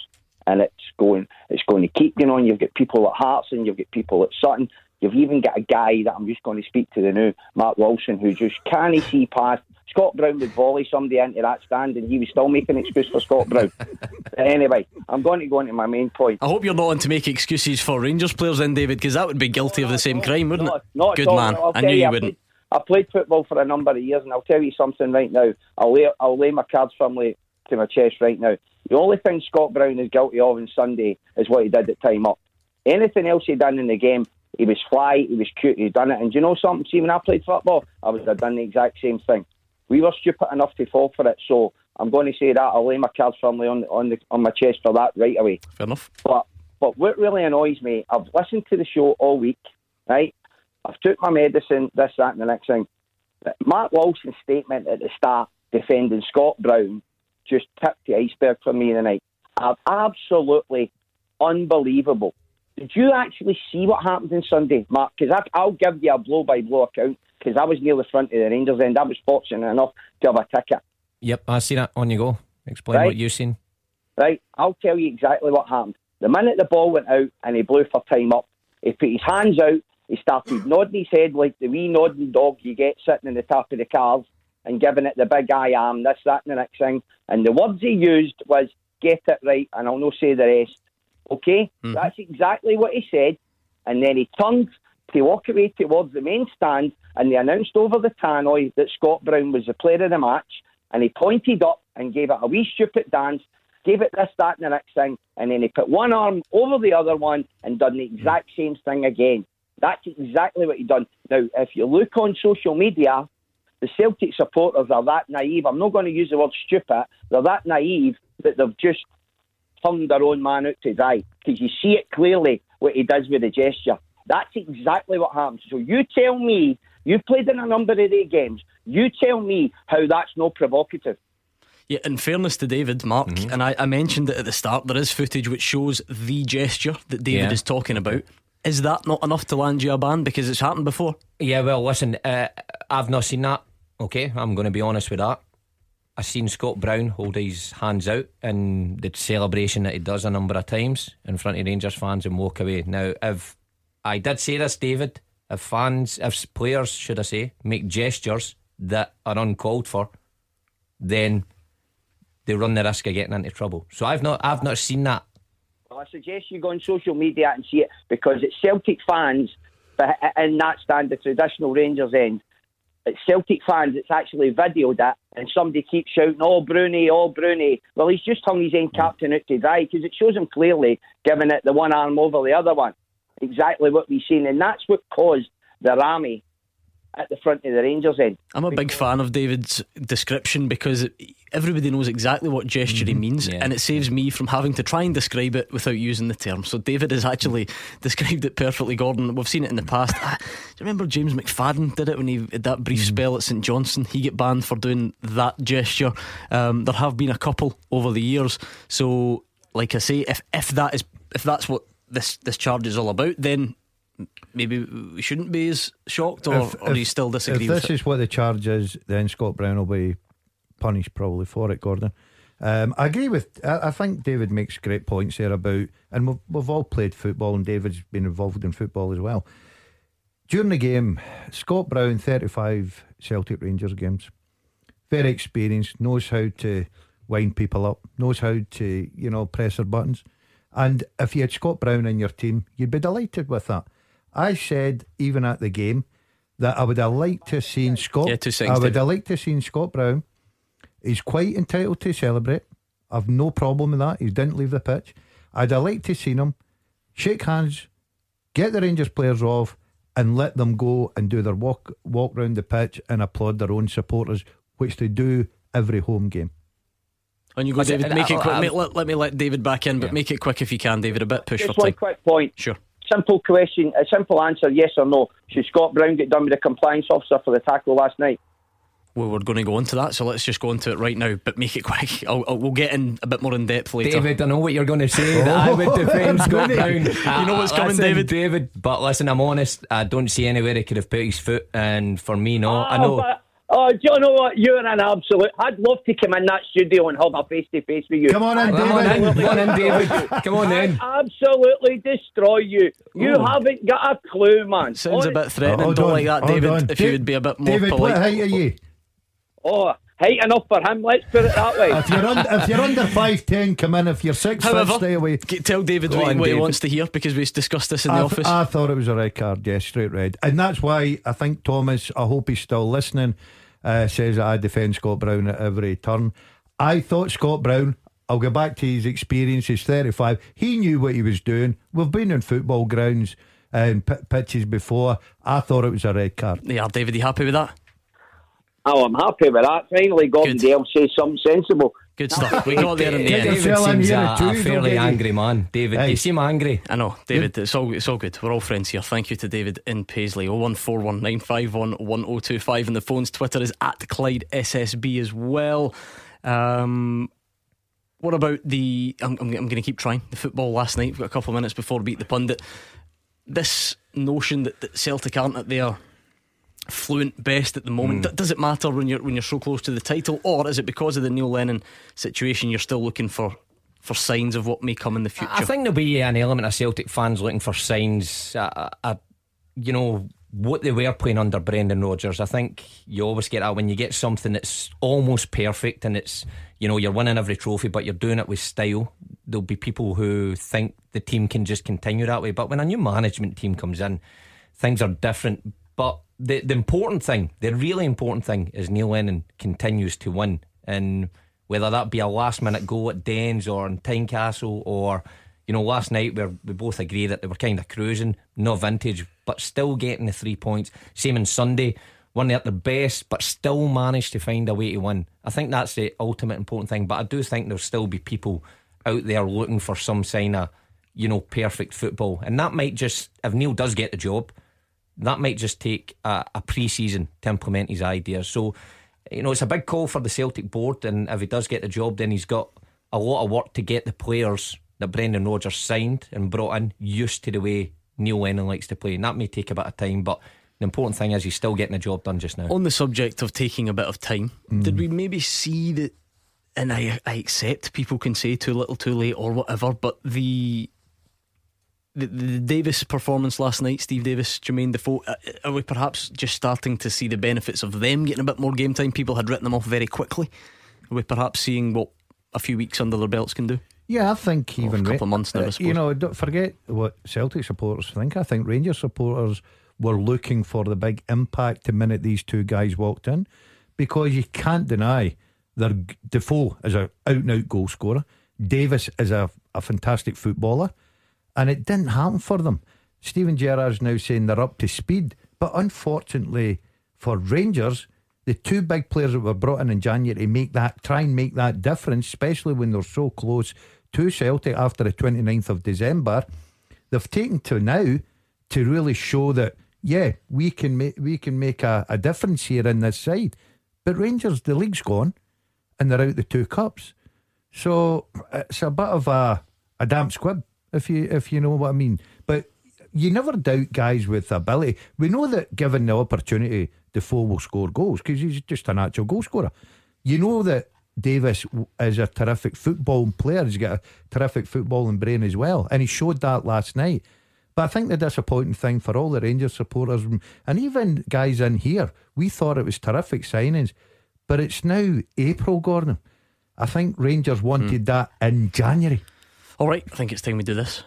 and it's going it's going to keep going on. You've got people at Hearts and you've got people at Sutton. You've even got a guy that I'm just going to speak to the new Mark Wilson who just can't see past Scott Brown would volley somebody into that stand and he was still making an excuse for Scott Brown. anyway, I'm going to go into my main point. I hope you're not on to make excuses for Rangers players then, David, because that would be guilty of the same crime, wouldn't it? Not Good man. I knew you, you wouldn't. I played football for a number of years, and I'll tell you something right now. I'll lay, I'll lay my cards firmly to my chest right now. The only thing Scott Brown is guilty of on Sunday is what he did at time up. Anything else he done in the game, he was fly, he was cute, he's done it. And do you know something? See, when I played football, I was have done the exact same thing. We were stupid enough to fall for it, so I'm going to say that I'll lay my cards firmly on on, the, on my chest for that right away. Fair enough. But but what really annoys me, I've listened to the show all week, right? I've took my medicine, this, that, and the next thing. Mark Wilson's statement at the start defending Scott Brown just tipped the iceberg for me tonight. Absolutely unbelievable. Did you actually see what happened on Sunday, Mark? Because I'll give you a blow by blow account because I was near the front of the Rangers end. I was fortunate enough to have a ticket. Yep, I see that. On you go. Explain right. what you've seen. Right, I'll tell you exactly what happened. The minute the ball went out and he blew for time up, he put his hands out, he started nodding his head like the wee nodding dog you get sitting in the top of the cars and giving it the big I am, this, that, and the next thing. And the words he used was, get it right, and I'll not say the rest. Okay? Mm-hmm. That's exactly what he said. And then he turned to walk away towards the main stand and they announced over the tannoy that Scott Brown was the player of the match and he pointed up and gave it a wee stupid dance, gave it this, that and the next thing and then he put one arm over the other one and done the exact same thing again. That's exactly what he done. Now, if you look on social media, the Celtic supporters are that naive. I'm not going to use the word stupid. They're that naive that they've just hung their own man out to dry because you see it clearly what he does with the gesture. That's exactly what happens. So you tell me, you've played in a number of the games, you tell me how that's not provocative. Yeah, in fairness to David, Mark, mm-hmm. and I, I, mentioned it at the start, there is footage which shows the gesture that David yeah. is talking about. Is that not enough to land you a ban because it's happened before? Yeah, well, listen, uh, I've not seen that. Okay, I'm going to be honest with that. I've seen Scott Brown hold his hands out in the celebration that he does a number of times in front of Rangers fans and walk away. Now, if I did say this, David. If fans, if players, should I say, make gestures that are uncalled for, then they run the risk of getting into trouble. So I've not, I've not seen that. Well, I suggest you go on social media and see it because it's Celtic fans in that stand, the traditional Rangers end. It's Celtic fans. It's actually videoed it, and somebody keeps shouting, "Oh, Broony! Oh, Broony!" Well, he's just hung his own captain out to dry because it shows him clearly giving it the one arm over the other one exactly what we've seen, and that's what caused the Rami at the front of the Rangers end. I'm a big fan of David's description because everybody knows exactly what gesture mm-hmm. he means, yeah. and it saves me from having to try and describe it without using the term. So David has actually described it perfectly, Gordon. We've seen it in the past. Ah, do you remember James McFadden did it when he had that brief mm-hmm. spell at St Johnstone? He get banned for doing that gesture. Um, there have been a couple over the years. So, like I say, if if that is if that's what this this charge is all about, then maybe we shouldn't be as shocked, or, if, or if, do you still disagree? If this is what the charge is, then Scott Brown will be punished probably for it, Gordon. Um, I agree with. I, I, think David makes great points there about, and we've, we've all played football, and David's been involved in football as well. during the game, Scott Brown, 35 Celtic Rangers games. Very experienced, knows how to wind people up, knows how to, you know, press their buttons. And if you had Scott Brown in your team, you'd be delighted with that. I said, even at the game, that I would have liked to have seen Scott. Yeah, two seconds, I would Dave. have liked to have seen Scott Brown. He's quite entitled to celebrate. I've no problem with that. He didn't leave the pitch. I'd have liked to have seen him shake hands, get the Rangers players off, and let them go and do their walk walk round the pitch and applaud their own supporters, which they do every home game. On you go, I said- David. Make it quick. I- let, let me let David back in, but Yeah. make it quick if you can, David. A bit push Just for one time. quick point. Sure. Simple question, a simple answer, yes or no. Should Scott Brown get done with the compliance officer for the tackle last night? Well, we're going to go into that, so let's just go into it right now. But make it quick. I'll, I'll, we'll get in a bit more in depth later. David, I know what you're going to say. that I would defend Scott Brown. You know what's uh, coming, Listen, David? David, but listen, I'm honest. I don't see anywhere he could have put his foot, and for me, no. I Oh, know. but- oh, do you know what? You're an absolute. I'd love to come in that studio and have a face to face with you. Come on in, Come on in, David. come on in, David. Come on in. I'd absolutely destroy you. You Ooh. haven't got a clue, man. Sounds a bit threatening. Hold Don't on, like that, hold David. on. If you would be a bit more David, polite. what height are you? Oh, height enough for him. Let's put it that way. If you're under, if you're under five ten, come in. If you're six foot, However, stay away. g- tell David Go what, on, what he David. wants to hear because we discussed this in the I, office. I thought it was a red card, yes, straight red, and that's why I think Thomas. I hope he's still listening. Uh, says that I defend Scott Brown at every turn. I thought Scott Brown. I'll go back to his experience. He's 35. He knew what he was doing. We've been in football grounds and p- pitches before. I thought it was a red card. yeah, David, you happy with that? Oh, I'm happy with that. Finally, Gordon Good. Dalziel says something sensible. Good stuff. We got there in the Get end. David in seems a, at a fairly angry man. David, Hey. you seem angry. I know, David. It's all it's all good. We're all friends here. Thank you to David in Paisley. 01419511025 and the phone's Twitter is at Clyde SSB as well. Um, what about the? I'm, I'm, I'm going to keep trying the football last night. We've got a couple of minutes before we beat the pundit. This notion that, that Celtic aren't at their fluent best at the moment. D- Does it matter when you're when you're so close to the title, or is it because of the Neil Lennon situation? You're still looking for for signs of what may come in the future. I think there'll be an element of Celtic fans looking for signs. Uh, uh, you know what they were playing under Brendan Rodgers. I think you always get that when you get something that's almost perfect and it's you know you're winning every trophy, but you're doing it with style. There'll be people who think the team can just continue that way. But when a new management team comes in, things are different. But the the important thing, the really important thing, is Neil Lennon continues to win, and whether that be a last minute goal at Dens or in Tynecastle or you know last night where we both agree that they were kind of cruising, no vintage, but still getting the three points. Same on Sunday, weren't at their best, but still managed to find a way to win. I think that's the ultimate important thing. But I do think there'll still be people out there looking for some sign of you know perfect football, and that might just if Neil does get the job that might just take a, a pre season to implement his ideas. So, you know, it's a big call for the Celtic board, and if he does get the job, then he's got a lot of work to get the players that Brendan Rodgers signed and brought in used to the way Neil Lennon likes to play. And that may take a bit of time, but the important thing is he's still getting the job done just now. On the subject of taking a bit of time, mm. did we maybe see that? And I, I accept people can say too little, too late, or whatever. But the the, the Davis performance last night, Steve Davis, Jermaine Defoe, uh, are we perhaps just starting to see the benefits of them getting a bit more game time? People had written them off very quickly. Are we perhaps seeing what a few weeks under their belts can do? Yeah, I think Well, even a couple Ra- of months now, uh, suppose. you know, don't forget what Celtic supporters think. I think Rangers supporters were looking for the big impact the minute these two guys walked in, because you can't deny that Defoe is a out and out goal scorer. Davis is a, a fantastic footballer, and it didn't happen for them. Steven Gerrard's now saying they're up to speed, but unfortunately for Rangers, the two big players that were brought in in January make that try and make that difference, especially when they're so close to Celtic after the 29th of December, they've taken to now to really show that yeah we can make we can make a, a difference here in this side. But Rangers, the league's gone, and they're out the two cups, so it's a bit of a a damp squib if you if you know what I mean. But you never doubt guys with ability. We know that given the opportunity, Defoe will score goals because he's just a natural goal scorer. You know that Davis is a terrific football player. He's got a terrific footballing brain as well, and he showed that last night. But I think the disappointing thing for all the Rangers supporters and even guys in here, we thought it was terrific signings, but it's now April, Gordon. I think Rangers wanted hmm. that in January. All right, I think it's time we do this.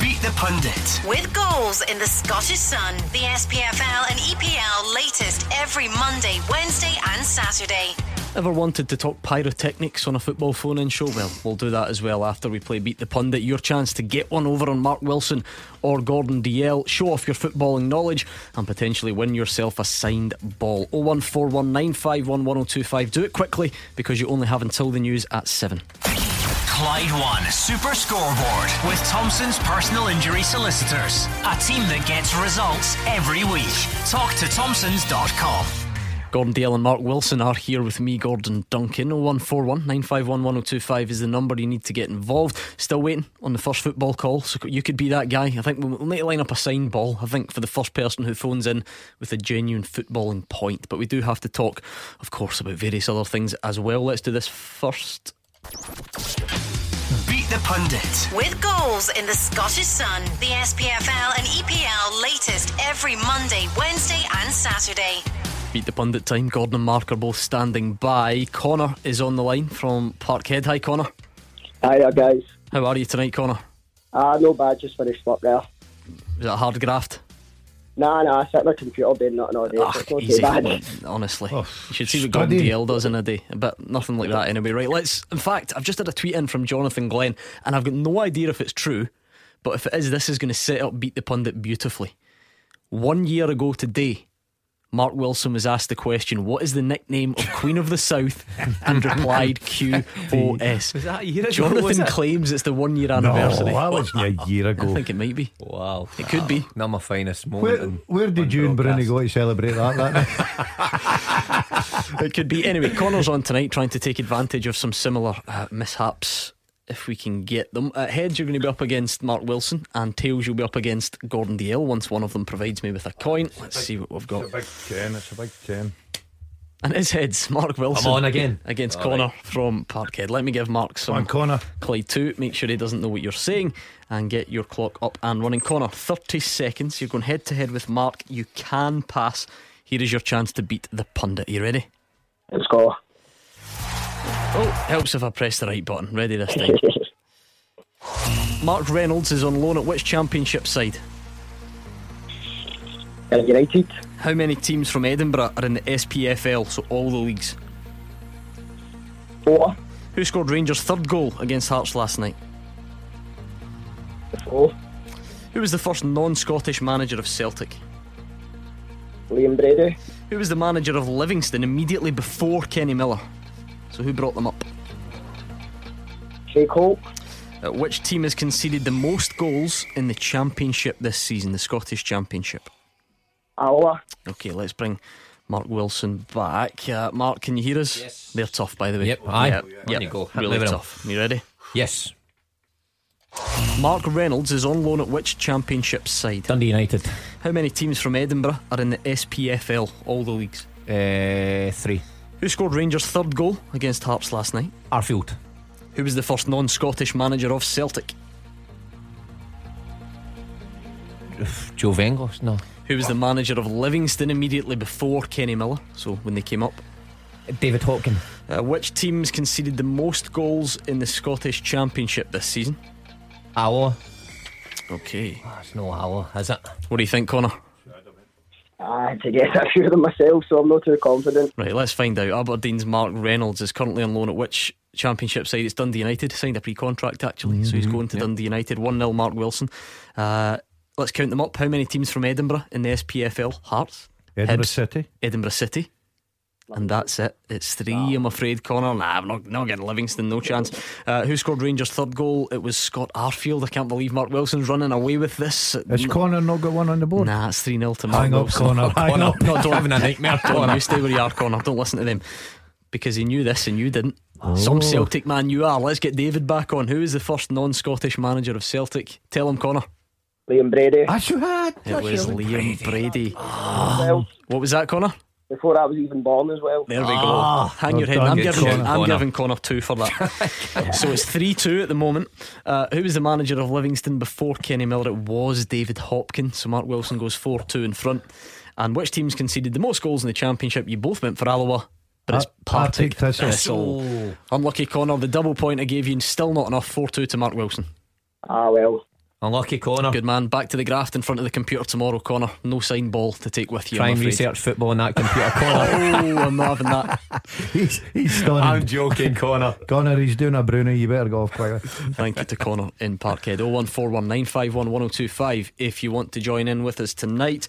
Beat the Pundit. With goals in the Scottish Sun, the SPFL and EPL latest every Monday, Wednesday, and Saturday. Ever wanted to talk pyrotechnics on a football phone in show? Well, we'll do that as well after we play Beat the Pundit. Your chance to get one over on Mark Wilson or Gordon Dalziel, show off your footballing knowledge, and potentially win yourself a signed ball. 01419511025. Do it quickly because you only have until the news at 7. Clyde One Super Scoreboard with Thompson's personal injury solicitors. A team that gets results every week. Talk to Thompson's.com. Gordon Dalziel and Mark Wilson are here with me, Gordon Duncan. 0141 951 1025 is the number you need to get involved. Still waiting on the first football call, so you could be that guy. I think we'll need to line up a sign ball, I think, for the first person who phones in with a genuine footballing point. But we do have to talk, of course, about various other things as well. Let's do this first. Beat the Pundit. With goals in the Scottish Sun, the SPFL and EPL latest every Monday, Wednesday, and Saturday. Beat the pundit time. Gordon and Mark are both standing by. Connor is on the line from Parkhead. Hi, Connor. Hiya, guys. How are you tonight, Connor? Ah, no bad, just finished work there. Is it a hard graft? Nah, nah, I sit on the computer doing nothing all day, ah, so it's not Easy, too bad. honestly. Oh, you should see what Gordon studying. Dalziel does in a day, but nothing like that anyway. Right, let's. In fact, I've just had a tweet in from Jonathan Glenn, and I've got no idea if it's true, but if it is, this is going to set up Beat the Pundit beautifully. One year ago today, Mark Wilson was asked the question, What is the nickname of Queen of the South? and replied QOS. Was that a year ago? Jonathan it? claims it's the one year anniversary. No, anniversary. that was a year ago. I think it might be. Wow. It could be. Not my finest moment. Where, where did you and Broony go to celebrate that? that? It could be. Anyway, Connor's on tonight trying to take advantage of some similar uh, mishaps if we can get them. Uh, heads, you're going to be up against Mark Wilson, and tails, you'll be up against Gordon Dalziel once one of them provides me with a coin. Let's see what we've got. It's a big ten. It's a big ten. And his heads, Mark Wilson. I'm on again. Against All Connor right. from Parkhead. Let me give Mark Come on, some Connor. Clyde 2. Make sure he doesn't know what you're saying and get your clock up and running. Connor, 30 seconds. You're going head to head with Mark. You can pass. Here is your chance to beat the pundit. Are you ready? Let's go. Oh, helps if I press the right button. Ready this time. Mark Reynolds is on loan at which championship side? Uh, United, How many teams from Edinburgh are in the SPFL, so all the leagues? four, Who scored Rangers' third goal against Hearts last night? four, Who was the first non Scottish manager of Celtic? Liam Brady, Who was the manager of Livingston immediately before Kenny Miller? So who brought them up? Craig Holt, Uh, which team has conceded the most goals in the championship this season, the Scottish Championship? Alloa, Okay, let's bring Mark Wilson back. Uh, Mark, can you hear us? Yes. They're tough, by the way. Yep, aye. Yep, yep, you go. Hit Really me with 'em. tough. You ready? Yes. Mark Reynolds is on loan at which championship side? Dundee United. How many teams from Edinburgh are in the SPFL, all the leagues? Uh, three. Who scored Rangers' third goal against Hearts last night? Arfield. Who was the first non Scottish manager of Celtic? Joe Venglos. No. Who was the manager of Livingston immediately before Kenny Miller? So when they came up. David Hopkin. Uh, which teams conceded the most goals in the Scottish Championship this season? Alloa. Okay. Oh, it's no Alloa, is it? What do you think, Connor? I had to get a few of them myself, so I'm not too confident. Right, let's find out. Aberdeen's Mark Reynolds is currently on loan at which championship side? It's Dundee United. Signed a pre contract actually, so he's going to Dundee United. 1 0 Mark Wilson. Uh, let's count them up. How many teams from Edinburgh in the SPFL? Hearts, Edinburgh Hibs, City. Edinburgh City. And that's it. It's three, I'm afraid, Connor. Nah, I'm not, not getting Livingston, no chance. Uh, who scored Rangers' third goal? It was Scott Arfield. I can't believe Mark Wilson's running away with this. Has Connor not got one on the board? Nah, it's 3 0 to Mark Hang up, Wilson. Connor. Hang Connor. up. No, don't Having a nightmare, Don't Connor. you stay where you are, Connor. Don't listen to them because he knew this and you didn't. Some Celtic man you are. Let's get David back on. Who is the first non-Scottish manager of Celtic? Tell him, Connor. Liam Brady, As you had. It was Liam Brady. well, What was that, Connor? Before I was even born as well. There we Ah, go. Hang your head. well I'm done, giving, Connor. I'm Connor. giving Connor two for that. so it's 3 2 at the moment. Uh, who was the manager of Livingston before Kenny Miller? It was David Hopkins. So Mark Wilson goes 4 2 in front. And which teams conceded the most goals in the Championship? You both went for Alloa. But it's Pa- Partick Partick Thistle. Thistle. Unlucky Connor. The double point I gave you, and still not enough. 4 2 to Mark Wilson. Ah, well. Unlucky Connor. Good man. Back to the graft in front of the computer tomorrow, Connor. No sign ball to take with you. Try I'm and research football on that computer, Connor. Oh, I'm not having that. He's, he's stunning. I'm joking, Connor. Connor, he's doing a Bruno. You better go off quickly. Thank you to Connor in Parkhead. 01419511025 if you want to join in with us tonight.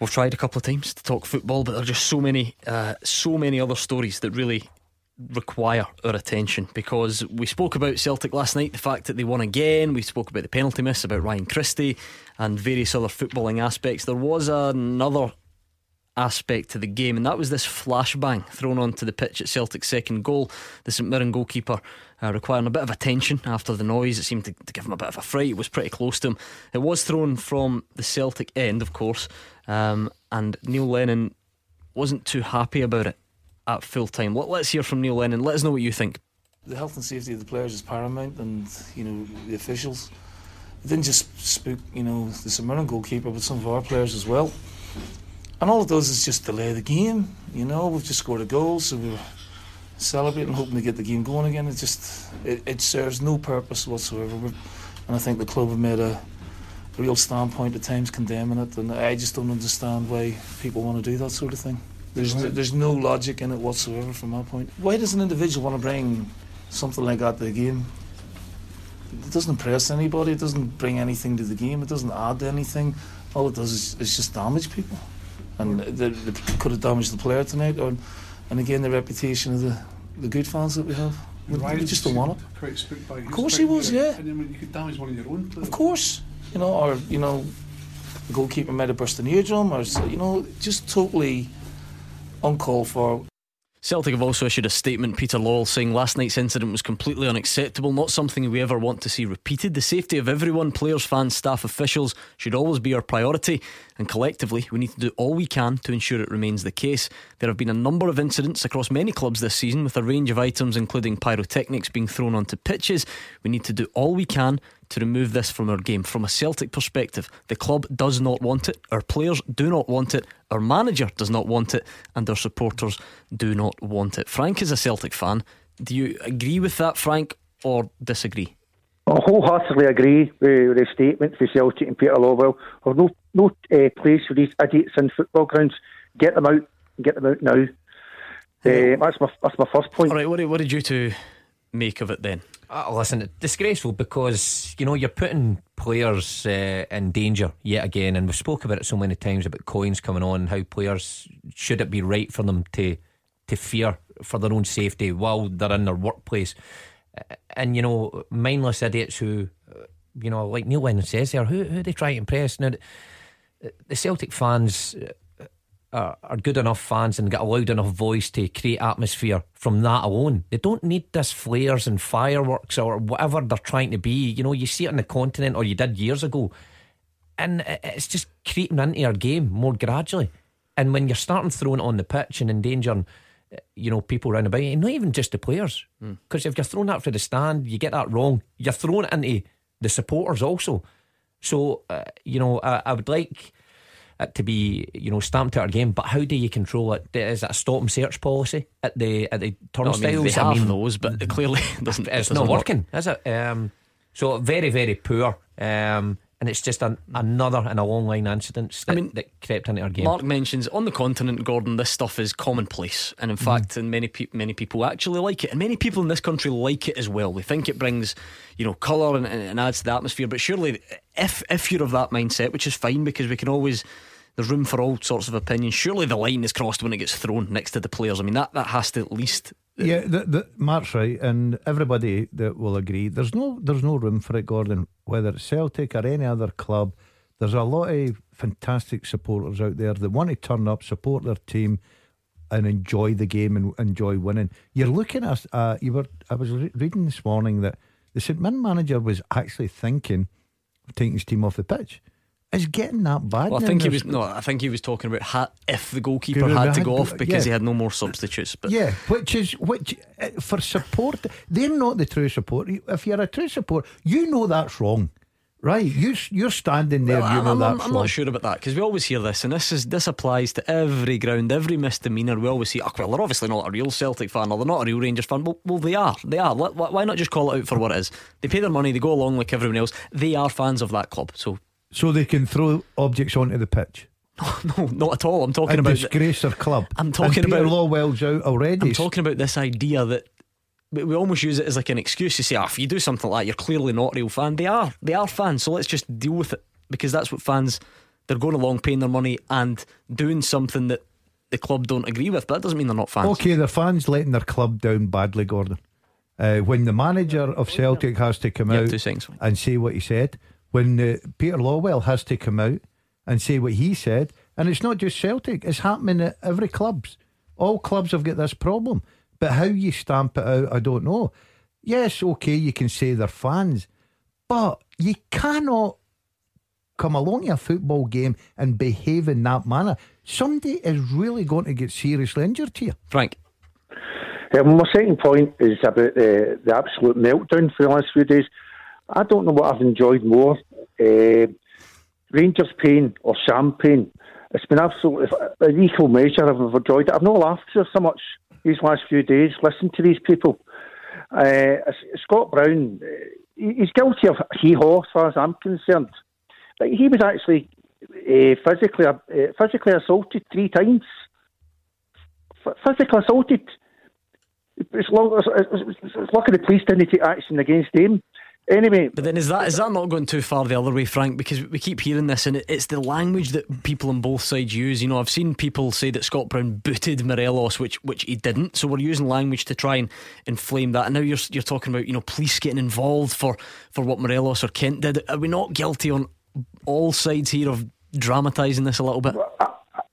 We've tried a couple of times to talk football, but there are just so many, uh, so many other stories that really require our attention because we spoke about Celtic last night, the fact that they won again. We spoke about the penalty miss, about Ryan Christie, and various other footballing aspects. There was another aspect to the game, and that was this flashbang thrown onto the pitch at Celtic's second goal. The St Mirren goalkeeper uh, requiring a bit of attention after the noise. It seemed to, to give him a bit of a fright. It was pretty close to him. It was thrown from the Celtic end, of course, um, and Neil Lennon wasn't too happy about it at full time. Let, let's hear from Neil Lennon. Let us know what you think. The health and safety of the players is paramount, and you know the officials. It didn't just spook, you know, the Mirren goalkeeper, but some of our players as well. And all it does is just delay the game. You know, we've just scored a goal, so we're celebrating, hoping to get the game going again. It just it, it serves no purpose whatsoever. And I think the club have made a real standpoint at times condemning it, and I just don't understand why people want to do that sort of thing. There's there's no logic in it whatsoever from my point. Why does an individual want to bring something like that to the game? It doesn't impress anybody. It doesn't bring anything to the game. It doesn't add to anything. All it does is, is just damage people, and they, they could have damaged the player tonight, or and again the reputation of the the good fans that we have. We, we just don't want it. Quite spooked by Of course he was, yeah. And then you could damage one of your own players. Of course, you know, or you know, the goalkeeper might have burst an eardrum, or you know, just totally for. Celtic have also issued a statement, Peter Lawwell, saying last night's incident was completely unacceptable, not something we ever want to see repeated. The safety of everyone, players, fans, staff, officials, should always be our priority, and collectively, we need to do all we can to ensure it remains the case. There have been a number of incidents across many clubs this season, with a range of items, including pyrotechnics, being thrown onto pitches. We need to do all we can to remove this from our game. From a Celtic perspective, the club does not want it, our players do not want it, our manager does not want it, and our supporters do not want it. Frank is a Celtic fan. Do you agree with that, Frank, or disagree? I wholeheartedly agree with the statement for Celtic and Peter Lawwell. There's no no uh, place for these idiots in football grounds. Get them out. Get them out now. Uh, that's my that's my first point. All right, what did, what did you two make of it then? Uh, listen, it's disgraceful because you know you're putting players uh, in danger yet again, and we've spoke about it so many times about coins coming on. How players should it be right for them to to fear for their own safety while they're in their workplace, Uh, and you know mindless idiots who, uh, you know, like Neil Lennon says there, who who they try to impress now. The Celtic fans are, are good enough fans and get a loud enough voice to create atmosphere from that alone. They don't need this flares and fireworks or whatever they're trying to be. You know, you see it on the continent or you did years ago. And it's just creeping into our game more gradually. And when you're starting throwing it on the pitch and endangering, uh, you know, people round about you, not even just the players. Because if you're throwing that for the stand, you get that wrong. You're throwing it into the supporters also. So, uh, you know, I, I would like it to be, you know, stamped out our game. But how do you control it? Is it a stop and search policy at the at the No, I turnstiles? mean, they have those, but it clearly doesn't. It's doesn't not work. working, is it? Um, so very, very poor. Um, and it's just an, another in a long line of incidents that, I mean, that crept into our game. Mark mentions on the continent, Gordon, this stuff is commonplace, and in Mm-hmm. fact, and many pe- many people actually like it, and many people in this country like it as well. They think it brings, you know, colour and, and adds to the atmosphere. But surely, if if you're of that mindset, which is fine because we can always. There's room for all sorts of opinions. Surely the line is crossed when it gets thrown next to the players. I mean, that, that has to at least Yeah, the, the, Mark's right, and everybody that will agree. There's no, there's no room for it, Gordon. Whether it's Celtic or any other club, there's a lot of fantastic supporters out there that want to turn up, support their team, and enjoy the game and enjoy winning. You're looking at, uh, you were. I was re- reading this morning that the St Mirren manager was actually thinking of taking his team off the pitch is getting that bad. Well, I think he was no. I think he was talking about ha- if the goalkeeper have had to go off because yeah. he had no more substitutes. But Yeah, which is which uh, for support. They're not the true support. If you're a true support, you know that's wrong, right? You you're standing there. Well, you know I'm, I'm- I'm not sure about that because we always hear this, and this is this applies to every ground, every misdemeanor. We always see, oh, well, they're obviously not a real Celtic fan, or they're not a real Rangers fan. Well, well they are. They are. Why not just call it out for what it is? They pay their money, they go along like everyone else. They are fans of that club. So So they can throw objects onto the pitch. no, not at all. I'm talking and about disgrace their club. I'm talking about- Lawwell's out already. I'm talking about this idea that we almost use it as like an excuse to say, oh, if you do something like that, you're clearly not a real fan. They are. They are fans. So let's just deal with it because that's what fans. They're going along, paying their money, and doing something that the club don't agree with. But that doesn't mean they're not fans. Okay, the fans letting their club down badly, Gordon. Uh, when the manager of Celtic has to come out seconds. and say what he said, when uh, Peter Lawwell has to come out and say what he said, and it's not just Celtic, it's happening at every clubs. All clubs have got this problem, but how you stamp it out, I don't know. Yes, okay, you can say they're fans, but you cannot come along to a football game and behave in that manner. Somebody is really going to get seriously injured here. Frank. Yeah, my second point is about the, the absolute meltdown for the last few days. I don't know what I've enjoyed more uh, Rangers pain or Sam pain. It's been absolutely an equal measure. I've enjoyed it. I've not laughed so much these last few days. Listen to these people. Uh, Scott Brown, uh, he's guilty of hee haw as far as I'm concerned. He was actually uh, physically uh, physically assaulted three times. F- physically assaulted. It's lucky the police didn't take action against him. Anyway, But then is that is that not going too far the other way, Frank? Because we keep hearing this, and it's the language that people on both sides use. You know, I've seen people say that Scott Brown booted Morelos, which which he didn't. So we're using language to try and inflame that. And now you're you're talking about you know police getting involved for for what Morelos or Kent did. Are we not guilty on all sides here of dramatising this a little bit?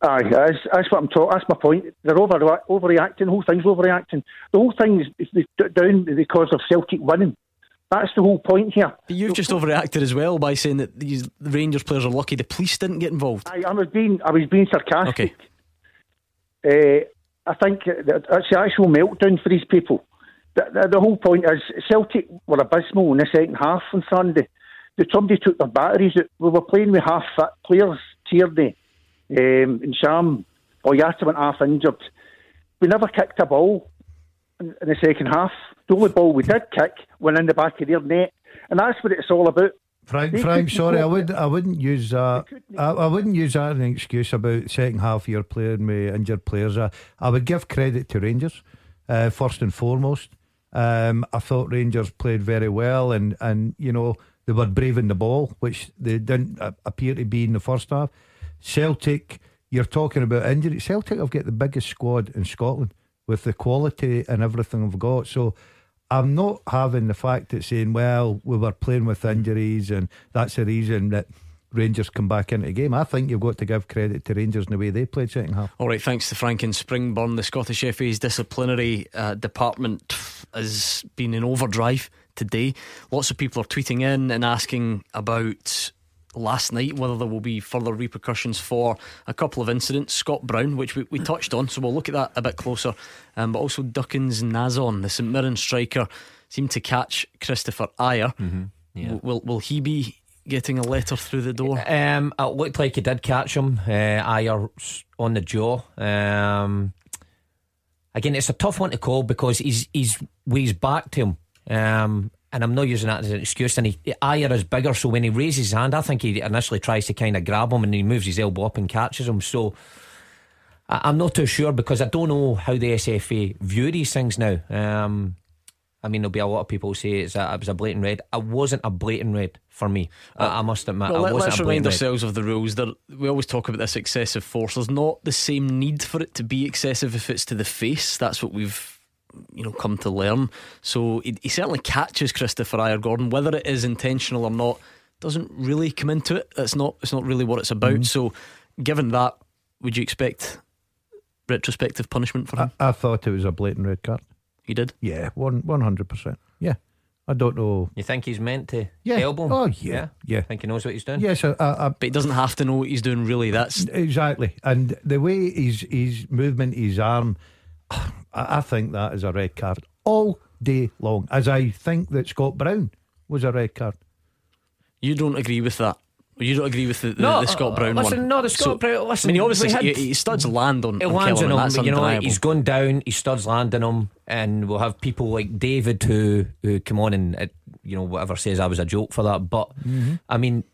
Aye, that's, that's what I'm talking. That's my point. They're over overreacting. The whole thing's overreacting. The whole thing is, down because of Celtic winning. That's the whole point here. But you've just overreacted as well by saying that these Rangers players are lucky the police didn't get involved. I, I was being I was being sarcastic. Uh, I think that's the actual meltdown for these people. The, the, the whole point is Celtic were abysmal in the second half on Sunday. The, somebody took their batteries. We were playing with half fit players, Tierney um, and Sham. Boyata went half injured. We never kicked a ball in, the second half. The only ball we did kick went in the back of their net, and that's what it's all about. Frank, They Frank, sorry, I would, I wouldn't use that. I, I wouldn't use that as an excuse about second half year playing with injured players. I, I would give credit to Rangers uh, first and foremost. Um, I thought Rangers played very well, and and you know they were braving the ball, which they didn't uh, appear to be in the first half. Celtic, you're talking about injury. Celtic have got the biggest squad in Scotland with the quality and everything we've got. So I'm not having the fact that saying, well, we were playing with injuries and that's the reason that Rangers come back into the game. I think you've got to give credit to Rangers in the way they played second half. All right, thanks to Frank and Springburn. The Scottish FA's disciplinary uh, department has been in overdrive today. Lots of people are tweeting in and asking about last night whether there will be further repercussions for a couple of incidents. Scott Brown, which we, we touched on, so we'll look at that a bit closer. Um, but also Duckens Nazon, the St Mirren striker, seemed to catch Kristoffer Ajer. yeah. W- Will, will he be getting a letter through the door? Um, it looked like he did catch him. Uh, Ajer on the jaw. Um, again, it's a tough one to call because he's he's he's back to him. Um, and I'm not using that as an excuse. And he, Ajer is bigger, so when he raises his hand, I think he initially tries to kind of grab him, and he moves his elbow up and catches him. So I, I'm not too sure because I don't know how the SFA view these things now. Um, I mean, there'll be a lot of people who say it's a, it was a blatant red. It wasn't a blatant red for me. I, I must admit, Well, let, wasn't us remind red. ourselves of the rules. There, we always talk about this excessive force. There's not the same need for it to be excessive if it's to the face. That's what we've you know come to learn. So he, he certainly catches Kristoffer Ajer Gordon. Whether it is intentional or not doesn't really come into it. It's not. It's not really what it's about. Mm-hmm. So, given that, would you expect retrospective punishment for him? I, I thought it was a blatant red card. You did? Yeah, one one hundred percent. Yeah, I don't know. You think he's meant to Yeah. elbow him? Oh, yeah. Yeah. Think he knows what he's doing? Yes, I, I, I, But he doesn't have to know what he's doing, really. That's exactly. And the way his his movement, his arm, I, I think that is a red card all day long. As I think that Scott Brown was a red card. You don't agree with that. You don't agree with the, the, No, the Scott uh, Brown listen, one. no, the Scott So, Brown- listen, I mean, he obviously had- he, he studs land on. It on lands on him, That's you know. He's gone down. He studs landing him, and we'll have people like David who who come on and uh, you know whatever says I was a joke for that. But Mm-hmm. I mean,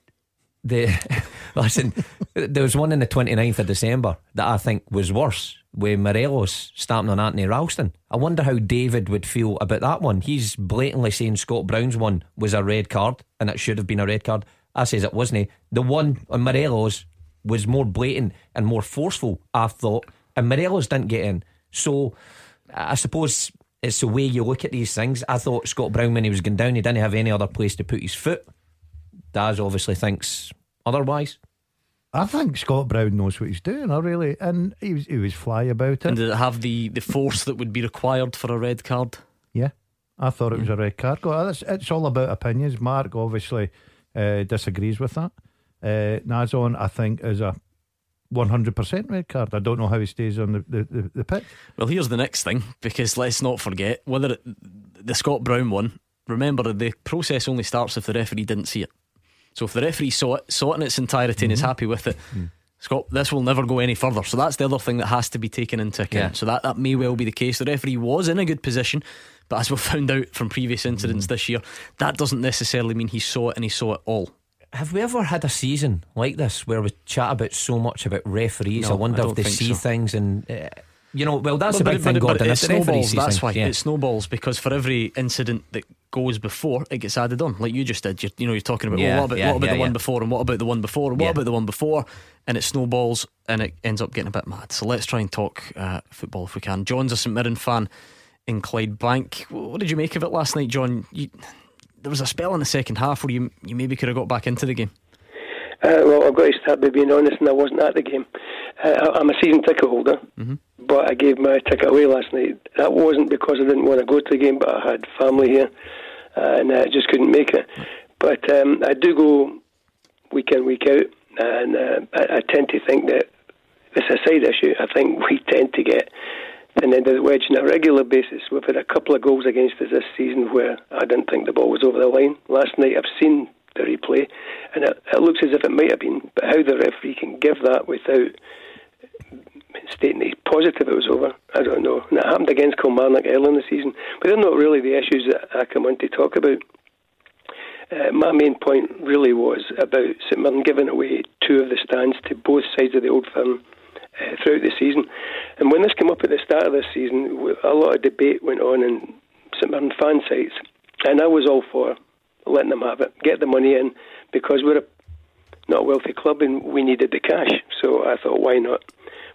the listen, there was one in the 29th of December that I think was worse. With Morelos stamping on Anthony Ralston. I wonder how David would feel about that one. He's blatantly saying Scott Brown's one was a red card and it should have been a red card. I says it wasn't. The one on Morelos was more blatant and more forceful, I thought, and Morelos didn't get in. So I suppose it's the way you look at these things. I thought Scott Brown, when he was going down, he didn't have any other place to put his foot. Daz obviously thinks otherwise. I think Scott Brown knows what he's doing. I really, and he was he was fly about it. And did it have the, the force that would be required for a red card? Yeah, I thought it was a red card. It's, it's all about opinions. Mark obviously uh, disagrees with that. Uh, Nazon, I think, is a 100% red card. I don't know how he stays on the, the, the, the pitch. Well, here's the next thing because let's not forget whether it, the Scott Brown one. Remember, the process only starts if the referee didn't see it. So if the referee saw it, saw it in its entirety and is mm-hmm. happy with it, mm. Scott, this will never go any further. So that's the other thing that has to be taken into account. Yeah. So that, that may well be the case. The referee was in a good position, but as we found out from previous incidents mm. this year, that doesn't necessarily mean he saw it and he saw it all. Have we ever had a season like this where we chat about so much about referees? No, I wonder I if they see so. things and. Uh, you know, well, that's But- the big but- thing, but- but it If the referee snowballs. That's why yeah. it snowballs because for every incident that goes before, it gets added on. Like you just did. You're, you know, you're talking about Yeah, well, what about, yeah, what about the one before, and what about the one before, and what about the one before, and it snowballs and it ends up getting a bit mad. So let's try and talk uh, football if we can. John's a St Mirren fan in Clydebank. What did you make of it last night, John? You, there was a spell in the second half where you you maybe could have got back into the game. Uh, well, I've got to start by being honest, and I wasn't at the game. Uh, I'm a season ticket holder, but I gave my ticket away last night. That wasn't because I didn't want to go to the game, but I had family here, uh, and I just couldn't make it. But um, I do go week in, week out, and uh, I, I tend to think that it's a side issue. I think we tend to get end of the wedge on a regular basis. We've had a couple of goals against us this season where I didn't think the ball was over the line. Last night I've seen the replay, and it, it looks as if it might have been. But how the referee can give that without stating he's positive it was over, I don't know. And it happened against Kilmarnock early in the season. But they're not really the issues that I come on to talk about. Uh, my main point really was about St Mirren giving away two of the stands to both sides of the old firm uh, throughout the season. And when this came up at the start of this season, a lot of debate went on in St Mirren fan sites, and I was all for letting them have it, get the money in, because we're a, not a wealthy club and we needed the cash. So I thought, why not?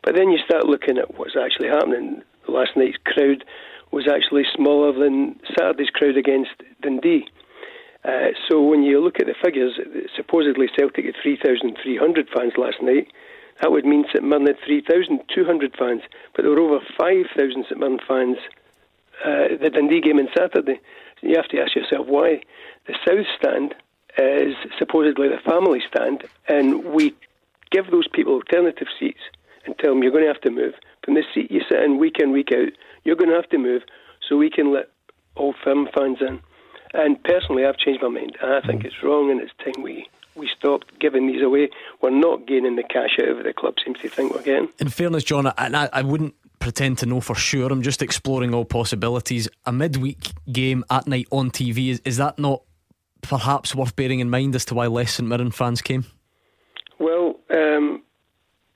But then you start looking at what's actually happening. Last night's crowd was actually smaller than Saturday's crowd against Dundee. Uh, so when you look at the figures, supposedly Celtic had 3,300 fans last night. That would mean St Mirren had 3,200 fans, but there were over 5,000 St Mirren fans uh, the Dundee game on Saturday. You have to ask yourself why. The South Stand is supposedly the family stand, and we give those people alternative seats and tell them you're going to have to move. From the seat you sit in week in, week out, you're going to have to move so we can let old firm fans in. And personally, I've changed my mind. And I think it's wrong, and it's time we, we stopped giving these away. We're not gaining the cash out of it the club seems to think we're getting. In fairness, John, and I, I wouldn't pretend to know for sure. I'm just exploring all possibilities. A midweek game at night on TV is, is that not perhaps worth bearing in mind as to why less St Mirren fans came? Well, um,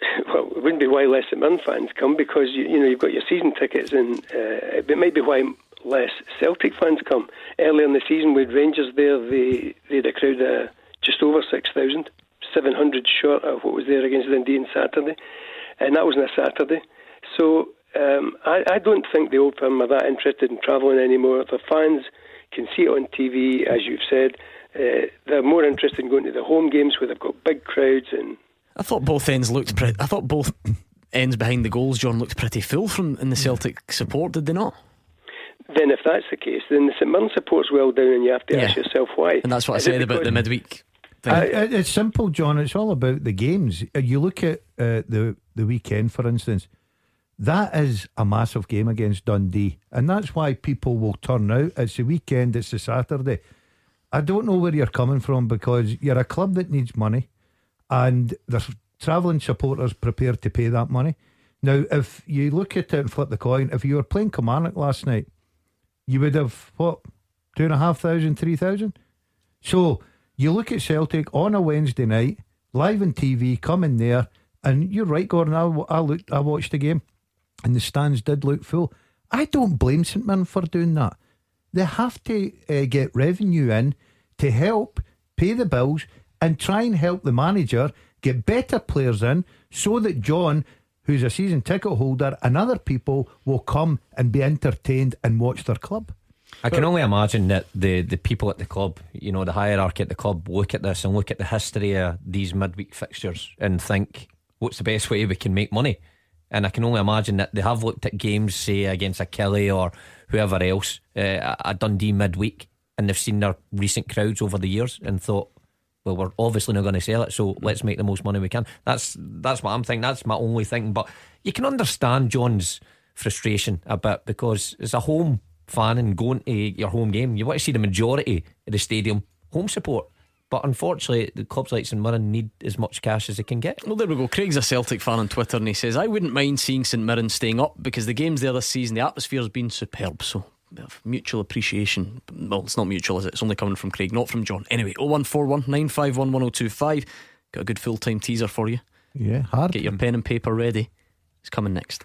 well, it wouldn't be why less St Mirren fans come because you, you know you've got your season tickets, and uh, it might be why less Celtic fans come. Earlier in the season, with Rangers there, they they had a crowd of just over six thousand, seven hundred short of what was there against Dundee on Saturday, and that was on a Saturday. So um, I, I don't think the old firm are that interested in travelling anymore. The fans can see it on TV, as you've said. Uh, they're more interested in going to the home games where they've got big crowds and I thought both ends looked pretty. I thought both ends behind the goals, John, looked pretty full from in the Celtic support, did they not? then if that's the case, then the St Mirren support's well down, and you have to Yeah. ask yourself why. And that's what I said about the midweek. Uh, it's simple, John. It's all about the games. Uh, You look at uh, the the weekend, for instance. That is a massive game against Dundee, and that's why people will turn out. It's the weekend. It's the Saturday. I don't know where you're coming from because you're a club that needs money, and there's travelling supporters prepared to pay that money. Now, if you look at it and flip the coin, if you were playing Kilmarnock last night, you would have what two and a half thousand, three thousand. So you look at Celtic on a Wednesday night, live on TV, coming there, and you're right, Gordon. I, I looked, I watched the game, and the stands did look full. I don't blame St Mirren for doing that. They have to uh, get revenue in to help pay the bills and try and help the manager get better players in, so that John, who's a season ticket holder, and other people will come and be entertained and watch their club. I can only imagine that the, the people at the club, you know, the hierarchy at the club, look at this and look at the history of these midweek fixtures and think, what's the best way we can make money? And I can only imagine that they have looked at games, say, against a Killie or whoever else, uh, a Dundee midweek, and they've seen their recent crowds over the years and thought, well, we're obviously not going to sell it, so let's make the most money we can. That's that's what I'm thinking. That's my only thing. But you can understand John's frustration a bit because it's a home fan and going to your home game, you want to see the majority of the stadium home support. But unfortunately, the clubs like St Mirren need as much cash as they can get. Well, there we go. Craig's a Celtic fan on Twitter and he says, I wouldn't mind seeing St Mirren staying up because the games there this season, the atmosphere has been superb. So, bit of mutual appreciation. Well, it's not mutual, is it? It's only coming from Craig, not from John. Anyway, 0141 951 1025. Got a good full time teaser for you. Yeah, hard. Get your pen and paper ready. It's coming next.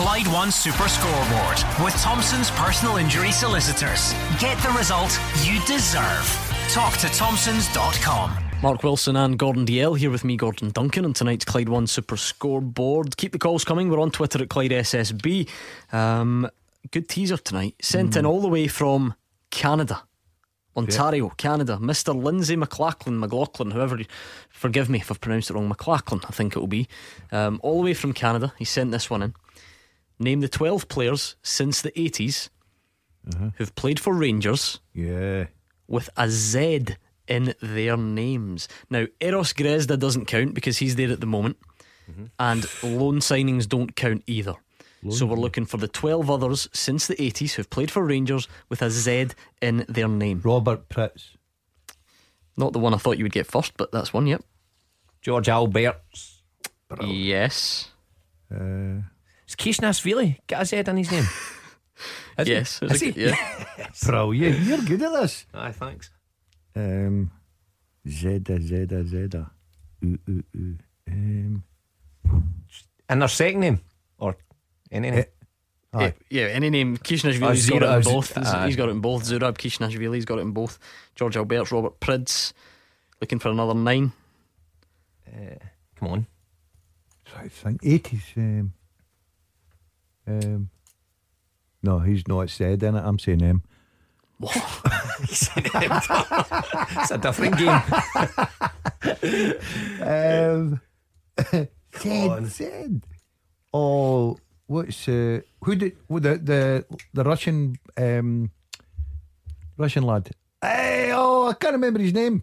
Clyde One Super Scoreboard with Thompson's personal injury solicitors. Get the result you deserve. Talk to Thompson's.com. Mark Wilson and Gordon Dalziel here with me, Gordon Duncan, on tonight's Clyde One Super Scoreboard. Keep the calls coming. We're on Twitter at Clyde SSB. Um, good teaser tonight. Sent in all the way from Canada, Ontario, Canada. Mr. Lindsay McLachlan, McLaughlin, whoever. Forgive me if I've pronounced it wrong. McLachlan, I think it will be. Um, all the way from Canada. He sent this one in. Name the 12 players since the 80s who've played for Rangers Yeah. with a Z in their names. Now, Eros Grezda doesn't count because he's there at the moment, and loan signings don't count either. so we're looking for the 12 others since the 80s who've played for Rangers with a Z in their name. Robert Prytz. Not the one I thought you would get first, but that's one, yep. George Albert. Yes. Uh, Is Khizanishvili got a Z in his name? Is he? Yes. Is he? Yeah. Brilliant. You're good at this. Aye, thanks. Um, Zeda, Zeda, Zeda. Ooh, ooh, ooh. Um, And their second name? Or any name? eh, aye. Yeah, any name. Oh, Khizanishvili's got it in both. He's- aye. he's got it in both. Zurab Khizanishvili's got it in both. George Albertz Robert Prytz. Looking for another nine. Come on. I think 80s. Um, um, no, he's not said in it. I'm saying him. it's a different game. Um, Zed, Zed. Oh, what's uh, who did well, the the the Russian um Russian lad? Hey, oh, I can't remember his name.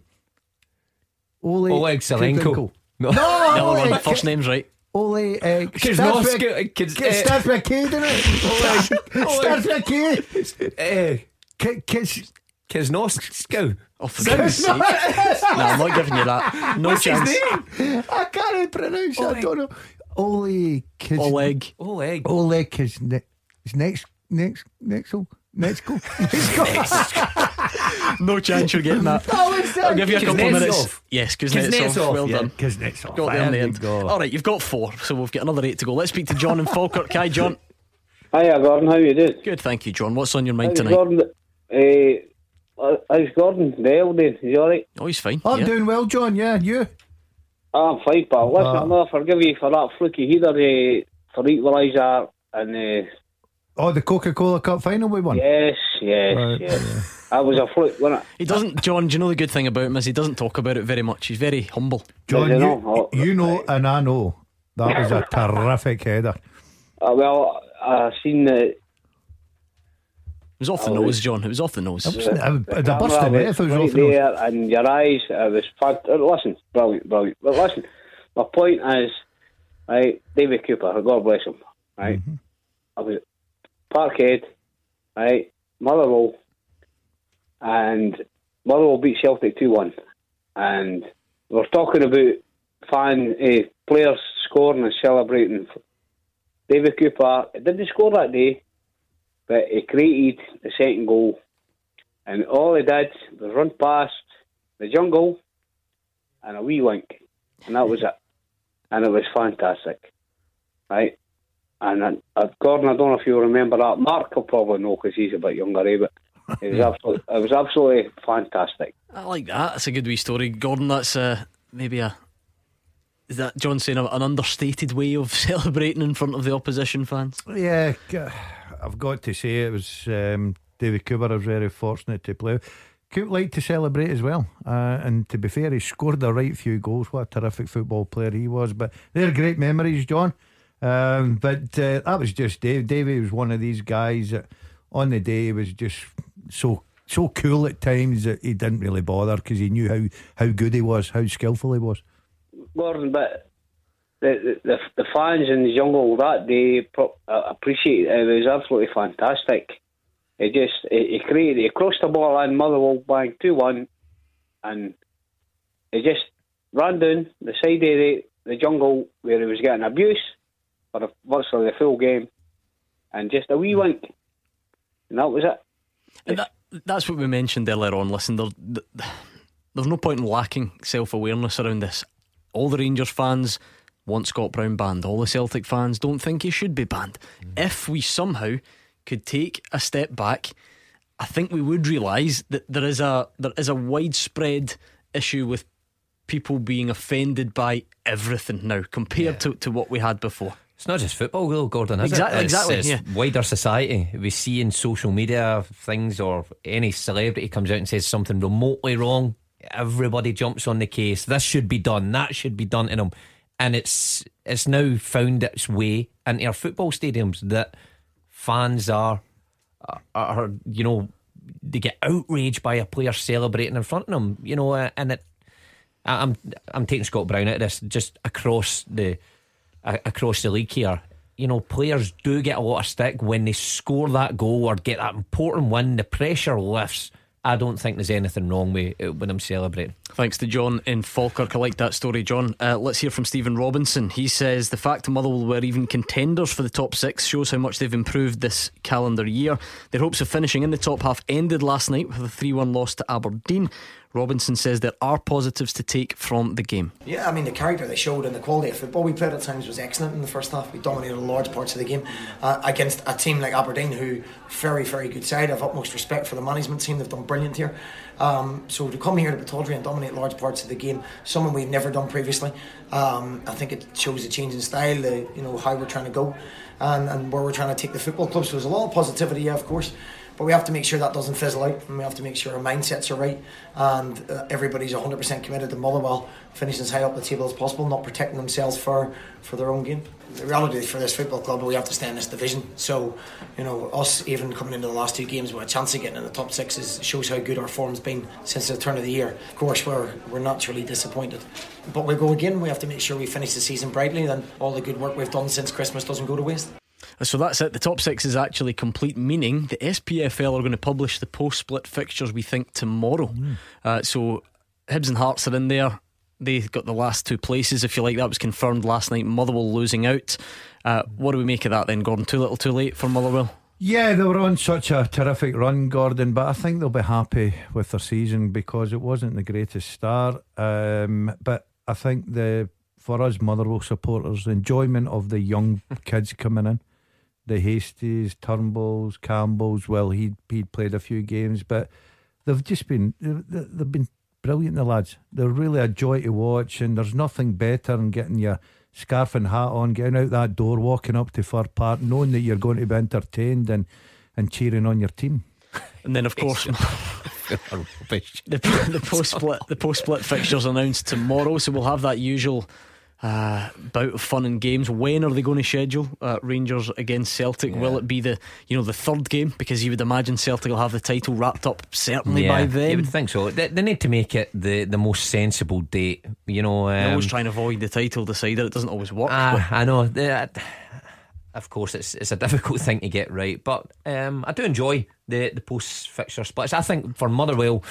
Ole Oleg Zelenko. No, No. The other Ole, one, first name's right. Ole uh, Kiznovsk- starts with- Kiz- Kiz- eh. starts with a K, doesn't it? Starts with a K. Eh, K- Kiz- Kiznovsk. Oh, for goodness sake. no, I'm not giving you that. No What's chance. his name? I can't pronounce it. I don't know. Ole Kiz. Oleg. Oleg. Oleg is ne- is next next next next go next go. No chance you're getting that. I'll give you a couple of minutes. Kuznetsov. Yes, Kuznetsov. Kuznetsov, Well yeah. done. Kuznetsov. Got there in the end. go. All right, you've got four, so we've got another eight to go. Let's speak to John and Falkirk. Hi, John. Hiya, Gordon. How you doing? Good, thank you, John. What's on your mind How's tonight? Gordon? Uh, how's Gordon? Dale doing? Is he alright? Oh, he's fine. I'm yeah. doing well, John. Yeah, you. I'm fine, pal. Listen, Uh, I'm going to forgive you for that fluky header uh, for equaliser. And uh, Oh, the Coca Cola Cup final we won. yes, yes, Right, yes. I was a fluke, wasn't it? He doesn't, John. Do you know the good thing about him is he doesn't talk about it very much. He's very humble. John, you, know. you know, and I know that was a terrific header. Uh, well, I seen the It was off the I nose, John. It was off the nose. It wasn't- I would- I'd The have busted camera it if it was right off the nose. there in your eyes. It was fun. uh, Listen, brilliant, brilliant. But listen, my point is, right, David Cooper, God bless him, right? Mm-hmm. I was at Parkhead, right, Motherwell, and Motherwell beat Celtic 2 1. And we're talking about fan uh, players scoring and celebrating. David Cooper didn't score that day, but he created the second goal. And all he did was run past the jungle and a wee wink. And that was it. And it was fantastic. Right? And uh, Gordon, I don't know if you remember that. Mark will probably know because he's a bit younger, eh? But it was, absolutely, it was absolutely fantastic. I like that. That's a good wee story, Gordon. That's uh, maybe a. Is that John saying an understated way of celebrating in front of the opposition fans? Yeah, I've got to say it was um, David Cooper. I was very fortunate to play. Coop liked to celebrate as well, uh, and to be fair, he scored a right few goals. What a terrific football player he was! But they're great memories, John. Um, but uh, that was just Dave. Davey was one of these guys that on the day was just so so cool at times that he didn't really bother because he knew how how good he was, how skillful he was. Gordon, but the, the the fans in the jungle that day uh, appreciate it. It was absolutely fantastic. He just he, created he crossed the ball in Motherwell bang two one, and he just ran down the side of the, the jungle where he was getting abuse for the, virtually the full game, and just a wee wink, and that was it. And that, that's what we mentioned earlier on. Listen, there, th- there's no point in lacking self awareness around this. All the Rangers fans want Scott Brown banned. All the Celtic fans don't think he should be banned. Mm. If we somehow could take a step back, I think we would realise that there is a there is a widespread issue with people being offended by everything now compared to, to what we had before. It's not just football, though, Gordon. Is Exactly- it? It's, exactly, it's yeah. wider society. We see in social media things, or any celebrity comes out and says something remotely wrong. Everybody jumps on the case. This should be done. That should be done to them, and it's it's now found its way into our football stadiums that fans are are, are you know they get outraged by a player celebrating in front of them. You know, uh, and it. I'm I'm taking Scott Brown out of this just across the across the league here. You know, players do get a lot of stick when they score that goal or get that important win. The pressure lifts. I don't think there's anything wrong with when I'm celebrating. Thanks to John in Falkirk. I like that story, John. Uh, let's hear from Stephen Robinson. He says the fact Motherwell were even contenders for the top six shows how much they've improved this calendar year. Their hopes of finishing in the top half ended last night with a 3 1 loss to Aberdeen. Robinson says there are positives to take from the game. Yeah, I mean the character they showed and the quality of football we played at times was excellent in the first half. We dominated large parts of the game uh, against a team like Aberdeen, who very very good side. I have utmost respect for the management team; they've done brilliant here. Um, so to come here to Pittodrie and dominate large parts of the game, something we've never done previously. Um, I think it shows a change in style, the, you know how we're trying to go, and, and where we're trying to take the football club. So there's a lot of positivity, yeah, of course. But we have to make sure that doesn't fizzle out, and we have to make sure our mindsets are right, and uh, everybody's 100% committed to Motherwell finishing as high up the table as possible, not protecting themselves for, for their own game. The reality for this football club, we have to stay in this division. So, you know, us even coming into the last two games with a chance of getting in the top six is, shows how good our form's been since the turn of the year. Of course, we're we're naturally disappointed, but we go again. We have to make sure we finish the season brightly. Then all the good work we've done since Christmas doesn't go to waste. So that's it. The top six is actually complete, meaning the SPFL are going to publish the post split fixtures we think tomorrow. Uh, so Hibs and Hearts are in there. They got the last two places, if you like. That was confirmed last night. Motherwell losing out. Uh, what do we make of that then, Gordon? Too little, too late for Motherwell? Yeah, they were on such a terrific run, Gordon, but I think they'll be happy with their season because it wasn't the greatest start. Um, but I think the for us Motherwell supporters, the enjoyment of the young kids coming in, the Hasties, Turnbulls, Campbells. Well, he he'd played a few games, but they've just been they've, they've been brilliant. The lads, they're really a joy to watch, and there's nothing better than getting your scarf and hat on, getting out that door, walking up to Fir Park, knowing that you're going to be entertained and and cheering on your team. And then, of course, the, the post split the post split fixtures announced tomorrow, so we'll have that usual uh, bout of fun and games. When are they going to schedule uh, Rangers against Celtic? Will it be the you know the third game? Because you would imagine Celtic will have the title wrapped up certainly by then. You would think so. They, they, need to make it the, the most sensible date. You know, um, they always trying to avoid the title decider. It doesn't always work. Ah, I know. They, of course, it's it's a difficult thing to get right, but um, I do enjoy the the post fixture splits. I think for Motherwell,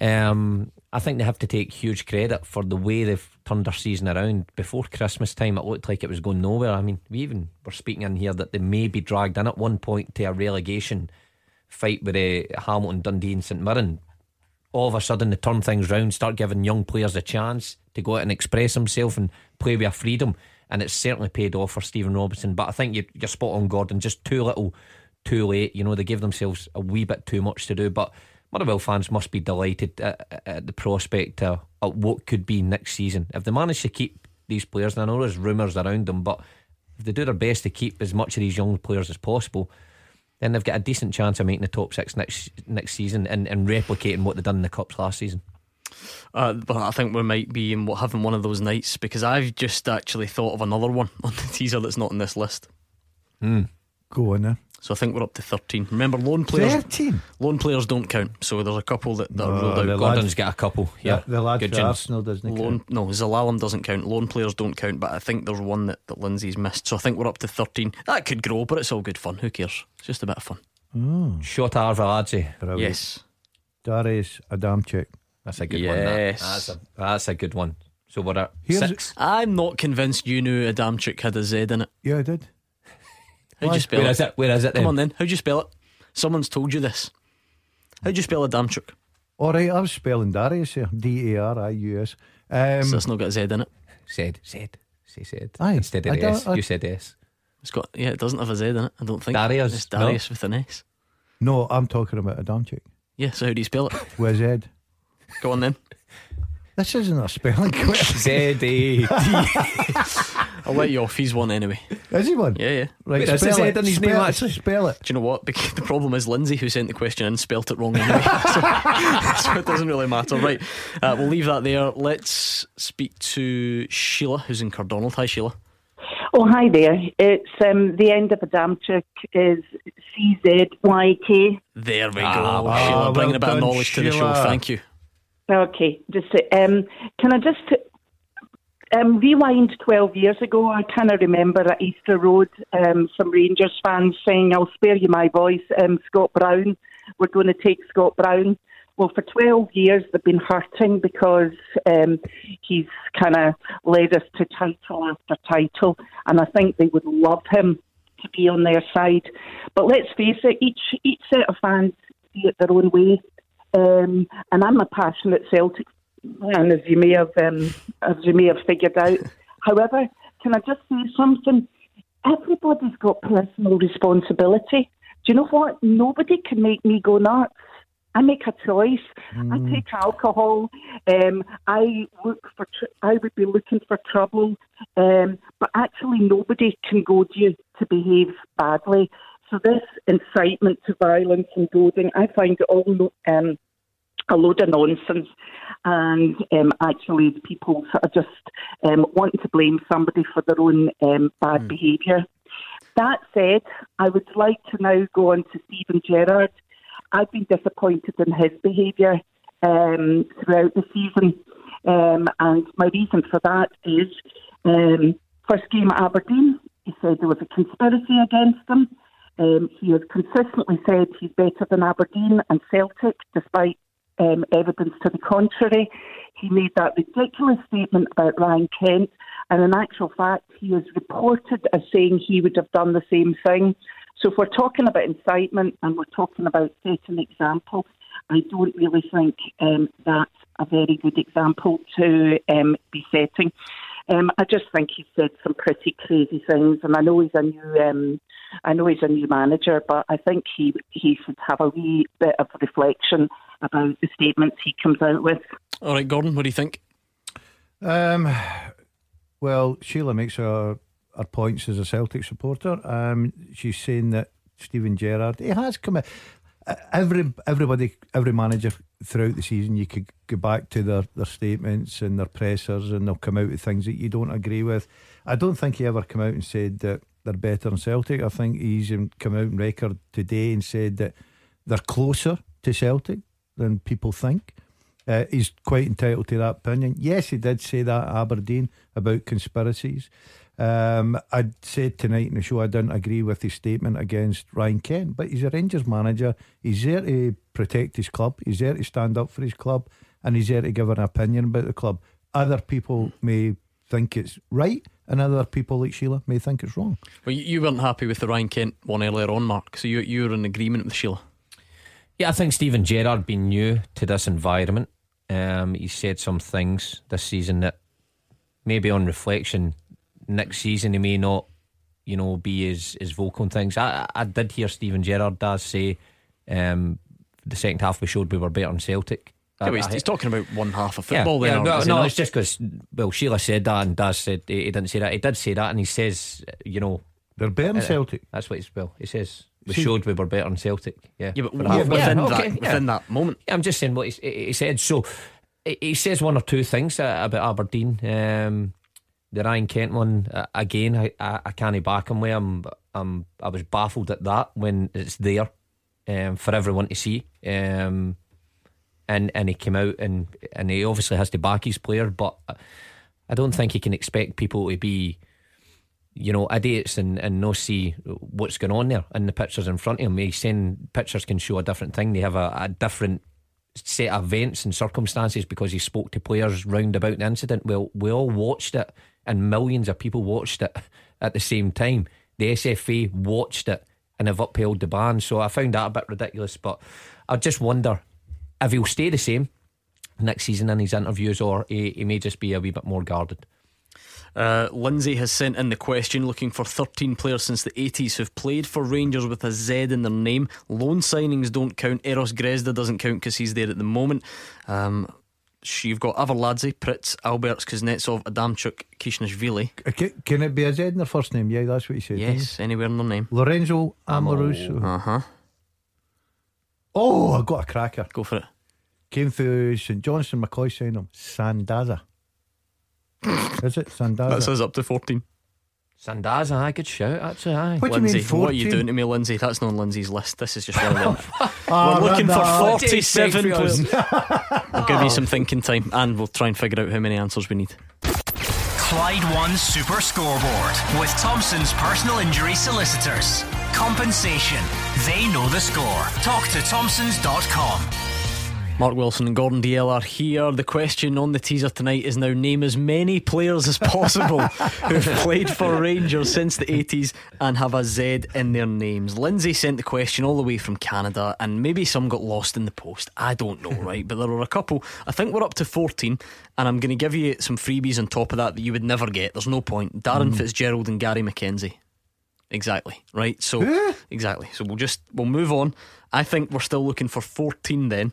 um, I think they have to take huge credit for the way they've turned their season around. Before Christmas time, it looked like it was going nowhere. I mean, we even were speaking in here that they may be dragged in at one point to a relegation fight with uh, Hamilton, Dundee, and St Mirren. All of a sudden, they turn things round, start giving young players a chance to go out and express themselves and play with freedom. And it's certainly paid off for Stephen Robinson. But I think you're, you're spot on, Gordon. Just too little, too late. You know, they gave themselves a wee bit too much to do. But Motherwell fans must be delighted at, at the prospect of, of what could be next season. If they manage to keep these players, and I know there's rumours around them, but if they do their best to keep as much of these young players as possible, then they've got a decent chance of making the top six next next season and, and replicating what they've done in the cups last season. Uh, but I think we might be in having one of those nights because I've just actually thought of another one on the teaser that's not on this list. Mm. Go on then. So I think we're up to 13. Remember, loan players. 13? Loan players don't count. So there's a couple that, that Oh, are ruled oh, out. Gordon's got a couple. Yeah, the, the lad Good for. Arsenal doesn't Loan, count. no, Zelalem doesn't count. Loan players don't count, but I think there's one that, that Lindsay's missed. So I think we're up to 13. That could grow, but it's all good fun. Who cares? It's just a bit of fun. Oh. Shota Arveladze. Brilliant. Yes. Darius Adamczyk. That's a good one. that. Yes. That's a, that's a good one. So what are at Here's- six. I'm not convinced you knew Adamczyk had a Z in it. Yeah, I did. How'd you spell Where it? is it? Where is it Come on then. How'd you spell it? Someone's told you this. How'd you spell Adamczyk? All right, I was spelling Darius here. D A R I U S. Um, so it's not got a Z in it. Said, said, say said. Aye, Instead of I the don't- S, I- you said S. It's got yeah, it doesn't have a Z in it. I don't think. Darius, It's Darius with an S. no, I'm talking about Adamczyk. Yeah. So how do you spell it? With Z. Go on then. This isn't a spelling quiz. Z A. I'll let you off. He's one anyway. Is he one? Yeah, yeah. Right, Wait, is spell the Z it. his spell name it. actually? Spell it. Do you know what? Bec- The problem is Lindsay, who sent the question in, spelt it wrong anyway. so, so it doesn't really matter. Right. Uh, we'll leave that there. Let's speak to Sheila, who's in Cardonald. Hi, Sheila. Oh, hi there. It's um, the end of Adamczyk is C Z Y K. There we go. Ah, Sheila, ah, bringing well a bit of done, knowledge to the show. Thank you. Okay, just um, can I just um, rewind twelve years ago? I kind of remember at Easter Road, um, some Rangers fans saying, "I'll spare you my voice." Um, Scott Brown, we're going to take Scott Brown. Well, for 12 years, they've been hurting because um, he's kind of led us to title after title, and I think they would love him to be on their side. But let's face it, each each set of fans see it their own way. Um, and I'm a passionate Celtic fan, as you may have um, as you may have figured out. However, can I just say something? Everybody's got personal responsibility. Do you know what? Nobody can make me go nuts. I make a choice. I take alcohol. Um, I look for. Tr- I would be looking for trouble, um, but actually, nobody can goad you to behave badly. So this incitement to violence and goading, I find it all um, a load of nonsense. And um, actually, the people sort of just um, wanting to blame somebody for their own um, bad behaviour. That said, I would like to now go on to Steven Gerrard. I've been disappointed in his behaviour um, throughout the season, um, and my reason for that is um, first game at Aberdeen, he said there was a conspiracy against him. Um, he has consistently said he's better than Aberdeen and Celtic, despite um, evidence to the contrary. He made that ridiculous statement about Ryan Kent, and in actual fact, he is reported as saying he would have done the same thing. So, if we're talking about incitement and we're talking about setting example, I don't really think um, that's a very good example to um, be setting. Um, I just think he said some pretty crazy things, and I know he's a new, um, I know he's a new manager, but I think he he should have a wee bit of reflection about the statements he comes out with. All right, Gordon, what do you think? Um, well, Sheila makes her, her points as a Celtic supporter. Um, she's saying that Steven Gerrard, he has come in. every everybody, every manager throughout the season, you could go back to their, their statements and their pressers, and they'll come out with things that you don't agree with. I don't think he ever come out and said that they're better than Celtic. I think he's come out on record today and said that they're closer to Celtic than people think. Uh, he's quite entitled to that opinion. Yes, he did say that Aberdeen about conspiracies. Um, I said tonight in the show I didn't agree with his statement against Ryan Kent, but he's a Rangers manager. He's there to protect his club. He's there to stand up for his club, and he's there to give an opinion about the club. Other people may think it's right, and other people like Sheila may think it's wrong. Well, you weren't happy with the Ryan Kent one earlier on, Mark. So you you were in agreement with Sheila. Yeah, I think Steven Gerrard being new to this environment um, he said some things this season that maybe on reflection, next season he may not, you know, be as, as vocal on things. I, I did hear Steven Gerrard does say um, the second half we showed we were better than Celtic. Yeah, he's, he's, talking about one half of football. Yeah, then, yeah no, no it's just because well, Sheila said that and Daz said he, he, didn't say that. He did say that, and he says, you know, they're better than uh, Celtic. That's what he's well. He says we See, showed we were better than Celtic. Yeah, yeah, but yeah, within, yeah, okay, that, within that moment. Yeah, I'm just saying what he, he said. So he says one or two things about Aberdeen. Um, the Ryan Kent one uh, again. I, I, I can't back him with. I'm, I'm I was baffled at that when it's there um, for everyone to see. Um, and and he came out and and he obviously has to back his player, but I don't think he can expect people to be you know, idiots and, and no see what's going on there in the pictures in front of him. He's saying pictures can show a different thing. They have a, a different set of events and circumstances because he spoke to players round about the incident. Well, we all watched it and millions of people watched it at the same time. The SFA watched it and have upheld the ban. So I found that a bit ridiculous. But I just wonder if he'll stay the same next season in his interviews or he, he may just be a wee bit more guarded. Uh, Lindsay has sent in the question looking for 13 players since the 80s who've played for Rangers with a Z in their name. Loan signings don't count. Eros Grezda doesn't count because he's there at the moment. Um, you've got Arveladze, Prytz, Albertz, Kuznetsov, Adamchuk, Khizanishvili. Uh, can, can it be a Z in their first name? Yeah, that's what he said. Yes, anywhere in their name. Lorenzo Amoruso. Uh huh. Oh, I got a cracker. Go for it. Came through St Johnstone, McCoist signed him. Sandaza. Is it Sandaza? That says up to 14. Sandaza, I could shout, actually. Aye. What Lindsay, do you mean 14? what are you doing to me, Lindsay? That's not on Lindsay's list. This is just relevant. oh, ah, We're looking for 47 We'll give you some thinking time and we'll try and figure out how many answers we need. Clyde One Super Scoreboard with Thompson's personal injury solicitors. Compensation. They know the score. Talk to Thompsons.com. Mark Wilson and Gordon Dalziel are here. The question on the teaser tonight is now name as many players as possible who've played for Rangers since the 80s and have a Z in their names. Lindsay sent the question all the way from Canada, and maybe some got lost in the post. I don't know, right? But there were a couple. I think we're up to 14, and I'm going to give you some freebies on top of that that you would never get. There's no point. Darren mm. Fitzgerald and Gary McKenzie. Exactly, right? So, exactly. So we'll just, we'll move on. I think we're still looking for 14 then.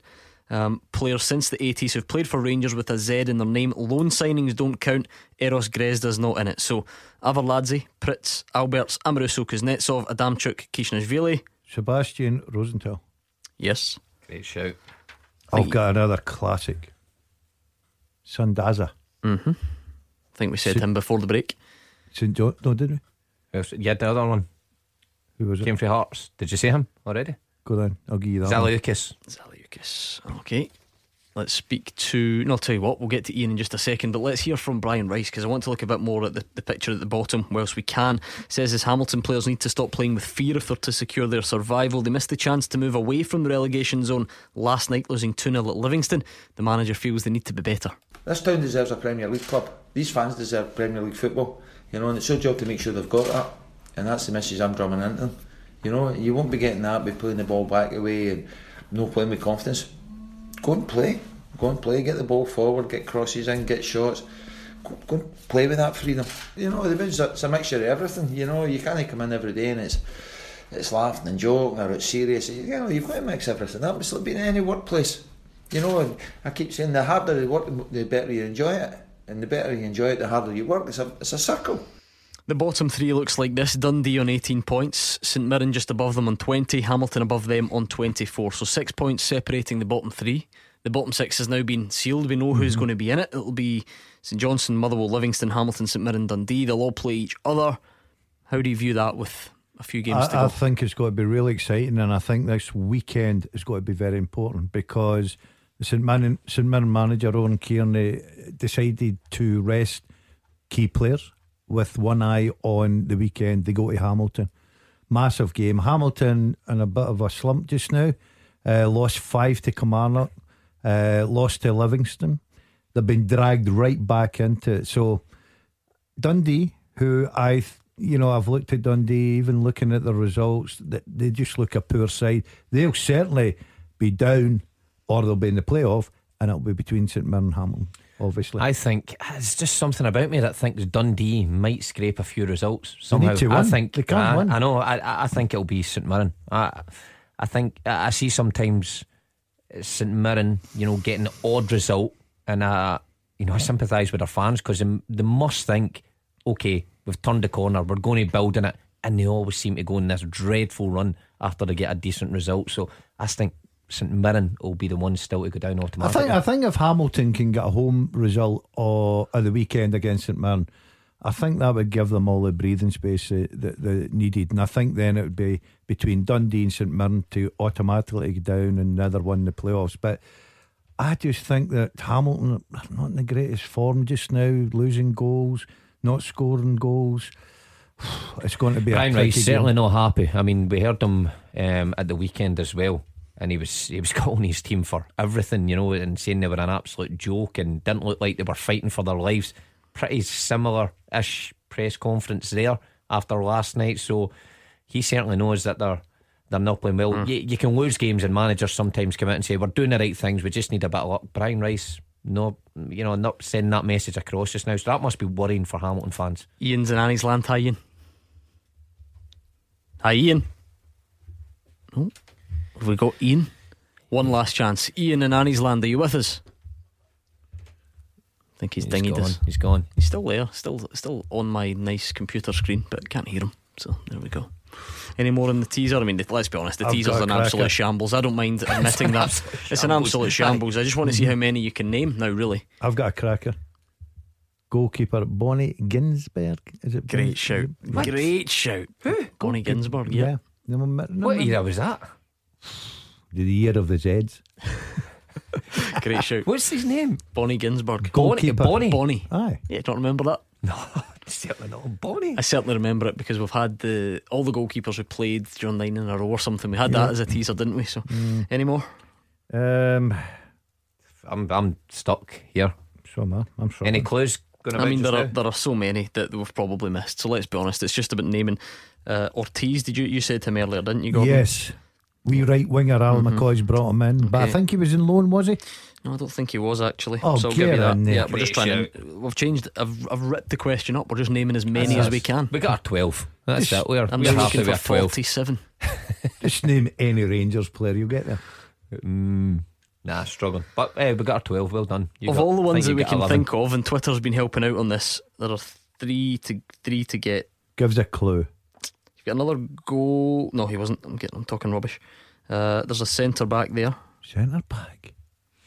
Um, players since the 80s who've played for Rangers with a Z in their name. Loan signings don't count. Eros Grezda's not in it. So Arveladze, Prytz, Albertz, Amoruso, Kuznetsov, Adamchuk, Khizanishvili. Sebastian Rozental. Yes. Great shout. I've got another classic. Sandaza. Mm-hmm. I think we said him before the break. St. John, no, did we? Yeah, the other one. Who was it? Came from Hearts. Did you see him already? Go then. I'll give you that. Zaliukas. Lucas. Okay. Let's speak to. No, I'll tell you what, we'll get to Ian in just a second, but let's hear from Brian Rice because I want to look a bit more at the, the picture at the bottom whilst we can. Says his Hamilton players need to stop playing with fear if they're to secure their survival. They missed the chance to move away from the relegation zone last night, losing 2 0 at Livingston. The manager feels they need to be better. This town deserves a Premier League club. These fans deserve Premier League football, you know, and it's your job to make sure they've got that. And that's the message I'm drumming into them. You know, you won't be getting that by pulling the ball back away and no playing with confidence go and play. Go and play, get the ball forward, get crosses in, get shots. Go, go and play with that freedom. You know, the it's a, it's a mixture of everything. You know, you can't come in every day and it's it's laughing and joking or it's serious. You know, you've got to mix everything up. It's like being in any workplace. You know, I keep saying the harder you work, the better you enjoy it. And the better you enjoy it, the harder you work. It's a, it's a circle. The bottom three looks like this Dundee on 18 points, St Mirren just above them on 20, Hamilton above them on 24. So six points separating the bottom three. The bottom six has now been sealed. We know who's Mhm. going to be in it. It'll be St Johnstone, Motherwell, Livingston, Hamilton, St Mirren, Dundee. They'll all play each other. How do you view that with a few games to I, go? I think it's got to be really exciting, and I think this weekend is going to be very important because the St Mirren, St Mirren manager Oran Kearney decided to rest key players with one eye on the weekend. They go to Hamilton, massive game. Hamilton in a bit of a slump just now. Uh, lost five to Kilmarnock, uh, lost to Livingston. They've been dragged right back into it. So Dundee, who I, you know, I've looked at Dundee, even looking at the results, they just look a poor side. They'll certainly be down, or they'll be in the playoff, and it'll be between St Mirren and Hamilton, obviously. I think it's just something about me that thinks Dundee might scrape a few results somehow. need to I think They can't I, win. I know. I- I, think it'll be St Mirren. I, I think I see sometimes St Mirren, you know, getting odd result, and uh, you know, I sympathise with their fans because they, they must think, okay, we've turned the corner, we're going to build in it, and they always seem to go in this dreadful run after they get a decent result. So I think St Mirren will be the ones still to go down automatically. I think I think if Hamilton can get a home result or at the weekend against St Mirren, I think that would give them all the breathing space that, that they needed, and I think then it would be between Dundee and St Mirren to automatically go down and neither win the playoffs. But I just think that Hamilton are not in the greatest form just now, losing goals, not scoring goals. It's going to be Brian a tricky Rice certainly not happy. I mean, we heard him um, at the weekend as well, and he was he was calling his team for everything, you know, and saying they were an absolute joke and didn't look like they were fighting for their lives. Pretty similar-ish press conference there after last night, so he certainly knows that they're they're not playing well. Mm. You, you can lose games, and managers sometimes come out and say we're doing the right things. We just need a bit of luck. Brian Rice. No, you know, not sending that message across just now. So that must be worrying for Hamilton fans. Ian's in Anniesland. Hi, Ian. Hi, Ian. Oh, have we got Ian? One last chance. Ian in Anniesland. Are you with us? I think he's, He's dinged gone. us. He's gone. He's still there. Still, still on my nice computer screen, but can't hear him. So there we go. Any more in the teaser? I mean, let's be honest. The I've teaser's got a an cracker. absolute shambles. I don't mind admitting that. It's an absolute shambles. I just want to see mm-hmm. how many you can name now. Really, I've got a cracker. Goalkeeper Bonni Ginzburg. Is it great Bonnie- shout. What? Great shout. Who? Bonni Ginzburg, Yeah. Yeah. No, no, no, What no. era was that? The year of the Zeds. Great shout. What's his name? Bonni Ginzburg. Goalkeeper. Bonnie. Bonnie. Aye. Yeah, don't remember that? No, certainly not. Bonnie. I certainly remember it because we've had the all the goalkeepers who played during nine in a row or something. We had Yeah. that as a teaser, didn't we? So, Mm. any more? Um, I'm I'm stuck here. So am I. I'm sorry. Any clues? Going I mean, there are now? there are so many that we've probably missed. So let's be honest. It's just about naming. Uh, Ortiz, did you you said to him earlier, didn't you? Gordon? Yes. We right winger Al Mhm. McCoy's brought him in, but I think he was in loan, was he? No, I don't think he was actually. Oh, so I'll get give you that. in there. Yeah, we're just trying to. We've changed. I've I've ripped the question up. We're just naming as many That's- as we can. We got our twelve. That's Just- it. We're, I'm we're happy looking with for our twelve. forty-seven. Just name any Rangers player, you'll get there. Mm, nah, struggling. But hey, we got our twelve. Well done. You of got- all the ones that we can 11. think of, and Twitter's been helping out on this. There are three to three to get. Gives a clue. You've got another goal. No, he wasn't. I'm getting. I'm talking rubbish. Uh, there's a centre back there. Centre back.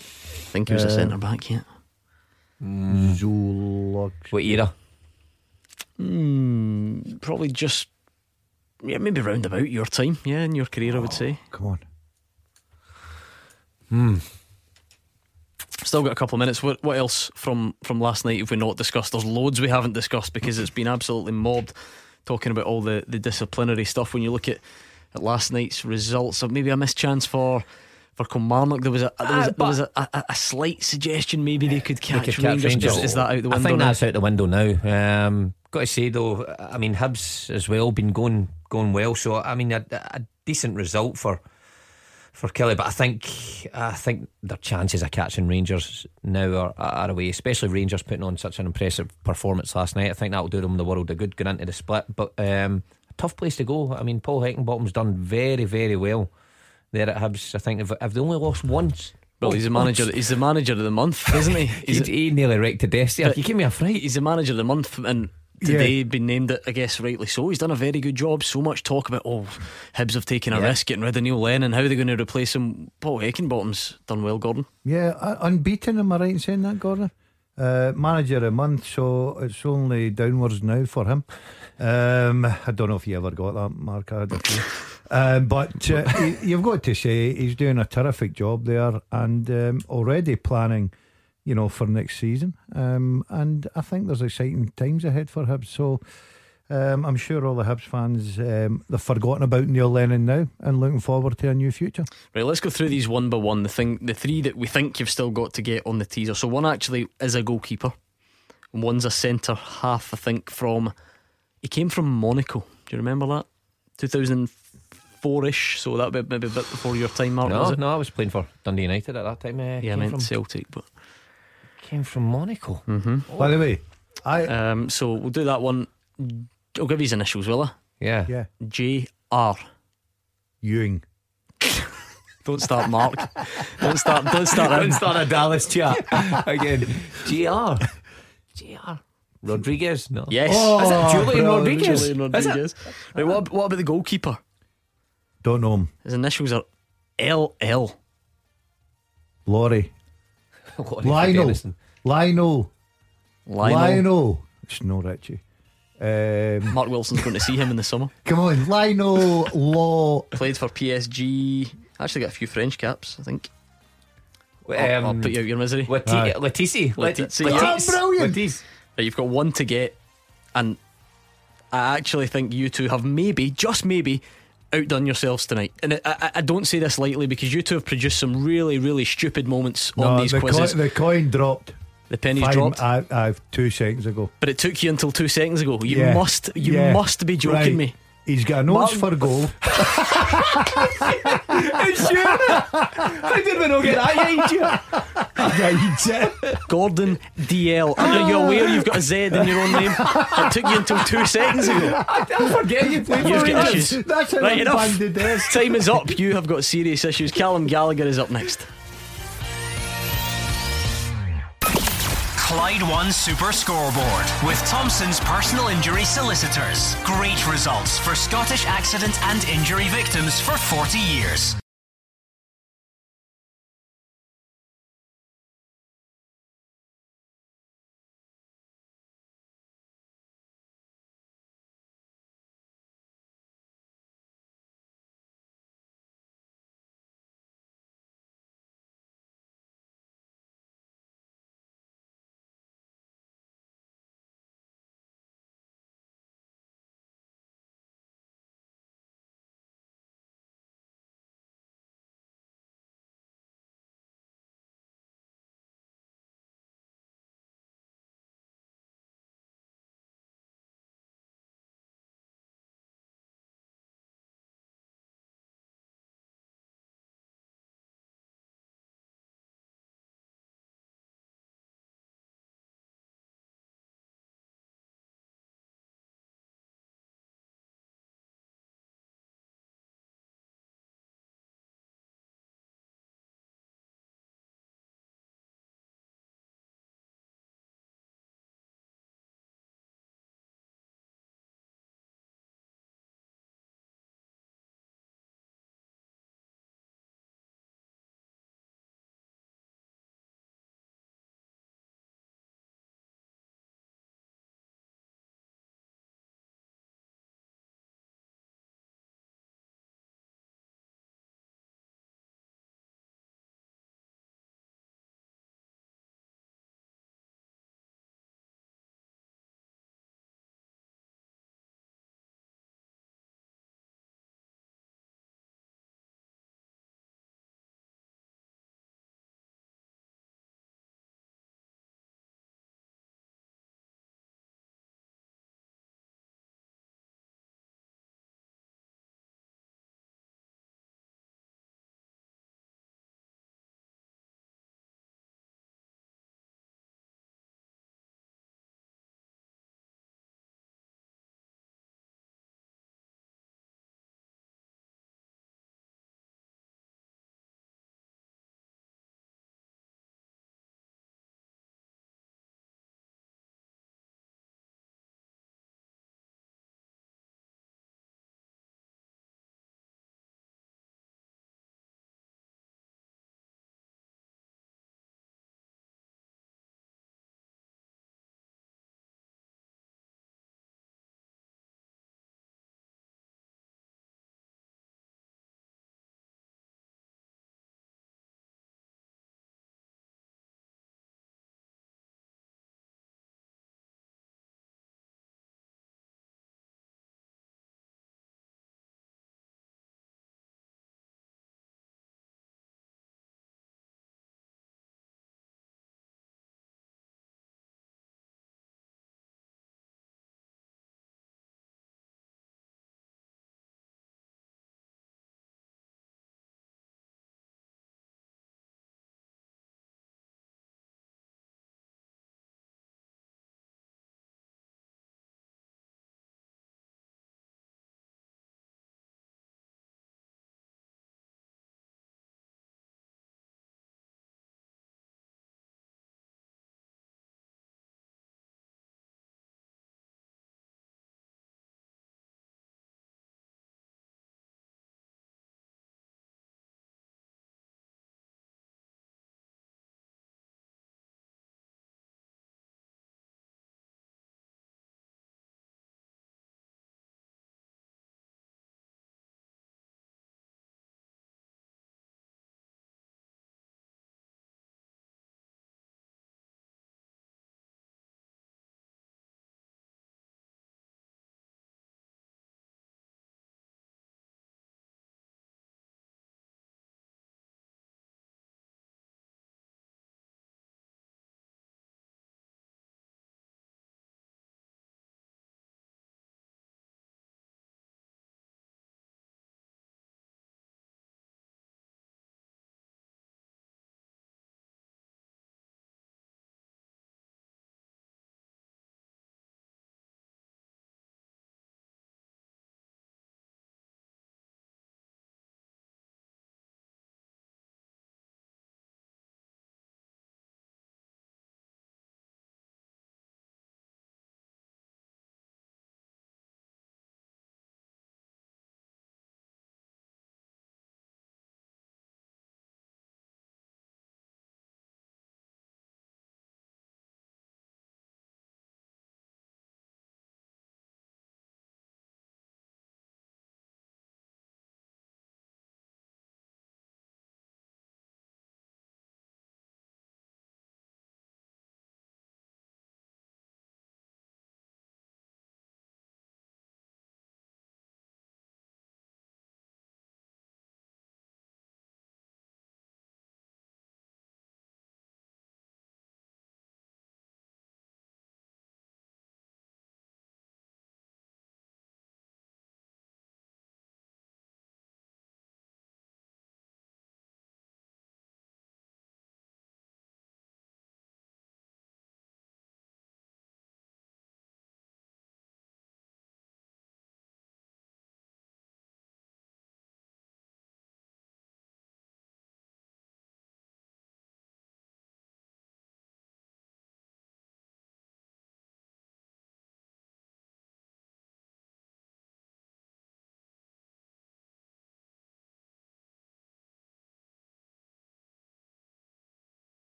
I think he was a Uh, centre back. Yeah. Mm. Zulog. What era? Hmm, probably just. Yeah, maybe round about your time. Yeah, in your career, I would say. Come on. Hmm. Still got a couple of minutes. What, what else from from last night have we not discussed? There's loads we haven't discussed because it's been absolutely mobbed. Talking about all the, the disciplinary stuff. When you look at, at last night's results, of maybe a missed chance for for Kilmarnock. There was a there was, a, there was a, a, a slight suggestion maybe they could They catch, could catch Rangers. Rangers. Is, is that out the window? I think now? that's out the window now. Um, got to say though, I mean Hibs as well been going going well. So I mean a, a decent result for for Killie, but I think I think their chances of catching Rangers now are, are away. Especially Rangers putting on such an impressive performance last night. I think that will do them the world a good going into the split. But um, a tough place to go. I mean Paul Heckingbottom's done very very well there at Hibs. I think if, if they only lost once. Well, he's the manager. He's the manager of the month, isn't he? He's, he nearly wrecked to death. there. You give me a fright. He's the manager of the month, and today, Yeah. been named it, I guess rightly so. He's done a very good job. So much talk about, oh, Hibs have taken a Yeah. risk getting rid of Neil Lennon. How are they going to replace him? Paul Heckingbottom's done well, Gordon. Yeah, unbeaten. Am I right in saying that, Gordon? Uh, manager a month, so it's only downwards now for him. Um, I don't know if you ever got that, Mark. I had a few. um, but uh, you've got to say he's doing a terrific job there, and um, already planning, you know, for next season. Um, and I think there's exciting times ahead for Hibs. So. Um, I'm sure all the Hibs fans um, they've forgotten about Neil Lennon now and looking forward to a new future. Right, let's go through these one by one. The thing, the three that we think you've still got to get on the teaser. So one actually is a goalkeeper, one's a centre half. I think from he came from Monaco. Do you remember that? 2004 ish. So that would be maybe a bit before your time, Mark. no, was it? no, I was playing for Dundee United at that time. Uh, Yeah, I meant from, Celtic, but came from Monaco. Mm-hmm. By the way, I um, so we'll do that one. I'll give you his initials, will I? Yeah. Yeah. J R. Ewing. Don't start, Mark. don't start. Don't start. Don't start a Dallas chat again. Gr. Gr. Rodriguez. No. Yes. Is it Julian brilliant. Rodriguez? Julian Is it? Rodriguez. Right, what, what about the goalkeeper? Don't know him. His initials are L L. Laurie. What, he Lionel. forgetting? Lionel. Lionel. Lionel. It's no Richie. Um, Mark Wilson's going to see him in the summer. come on, Lionel Law. Played for PSG. Actually got a few French caps, I think. Um, I'll, I'll put you out your misery. Leti- Aye. Letizi. Leti- Letizi, Letice. yeah. Oh, brilliant. Letice. Right, you've got one to get, and I actually think you two have maybe, just maybe, outdone yourselves tonight. And I, I, I don't say this lightly because you two have produced some really, really stupid moments on these the, quizzes. coin, the coin dropped. The pennies Five- dropped, I, I've two seconds ago. but it took you until two seconds ago. You Yeah. must, you Yeah. must be joking Right. me. He's got a nose Martin- for goal. It's you. How did we not get that? Yeah, you did. Gordon Dalziel. Are you aware ah. you've got a Z in your own name? It took you until two seconds ago. I forget you played You've for got issues. That's how Right, I'm enough. Time is up. You have got serious issues. Callum Gallagher is up next. Clyde One Super Scoreboard with Thompson's personal injury solicitors. Great results for Scottish accident and injury victims for 40 years.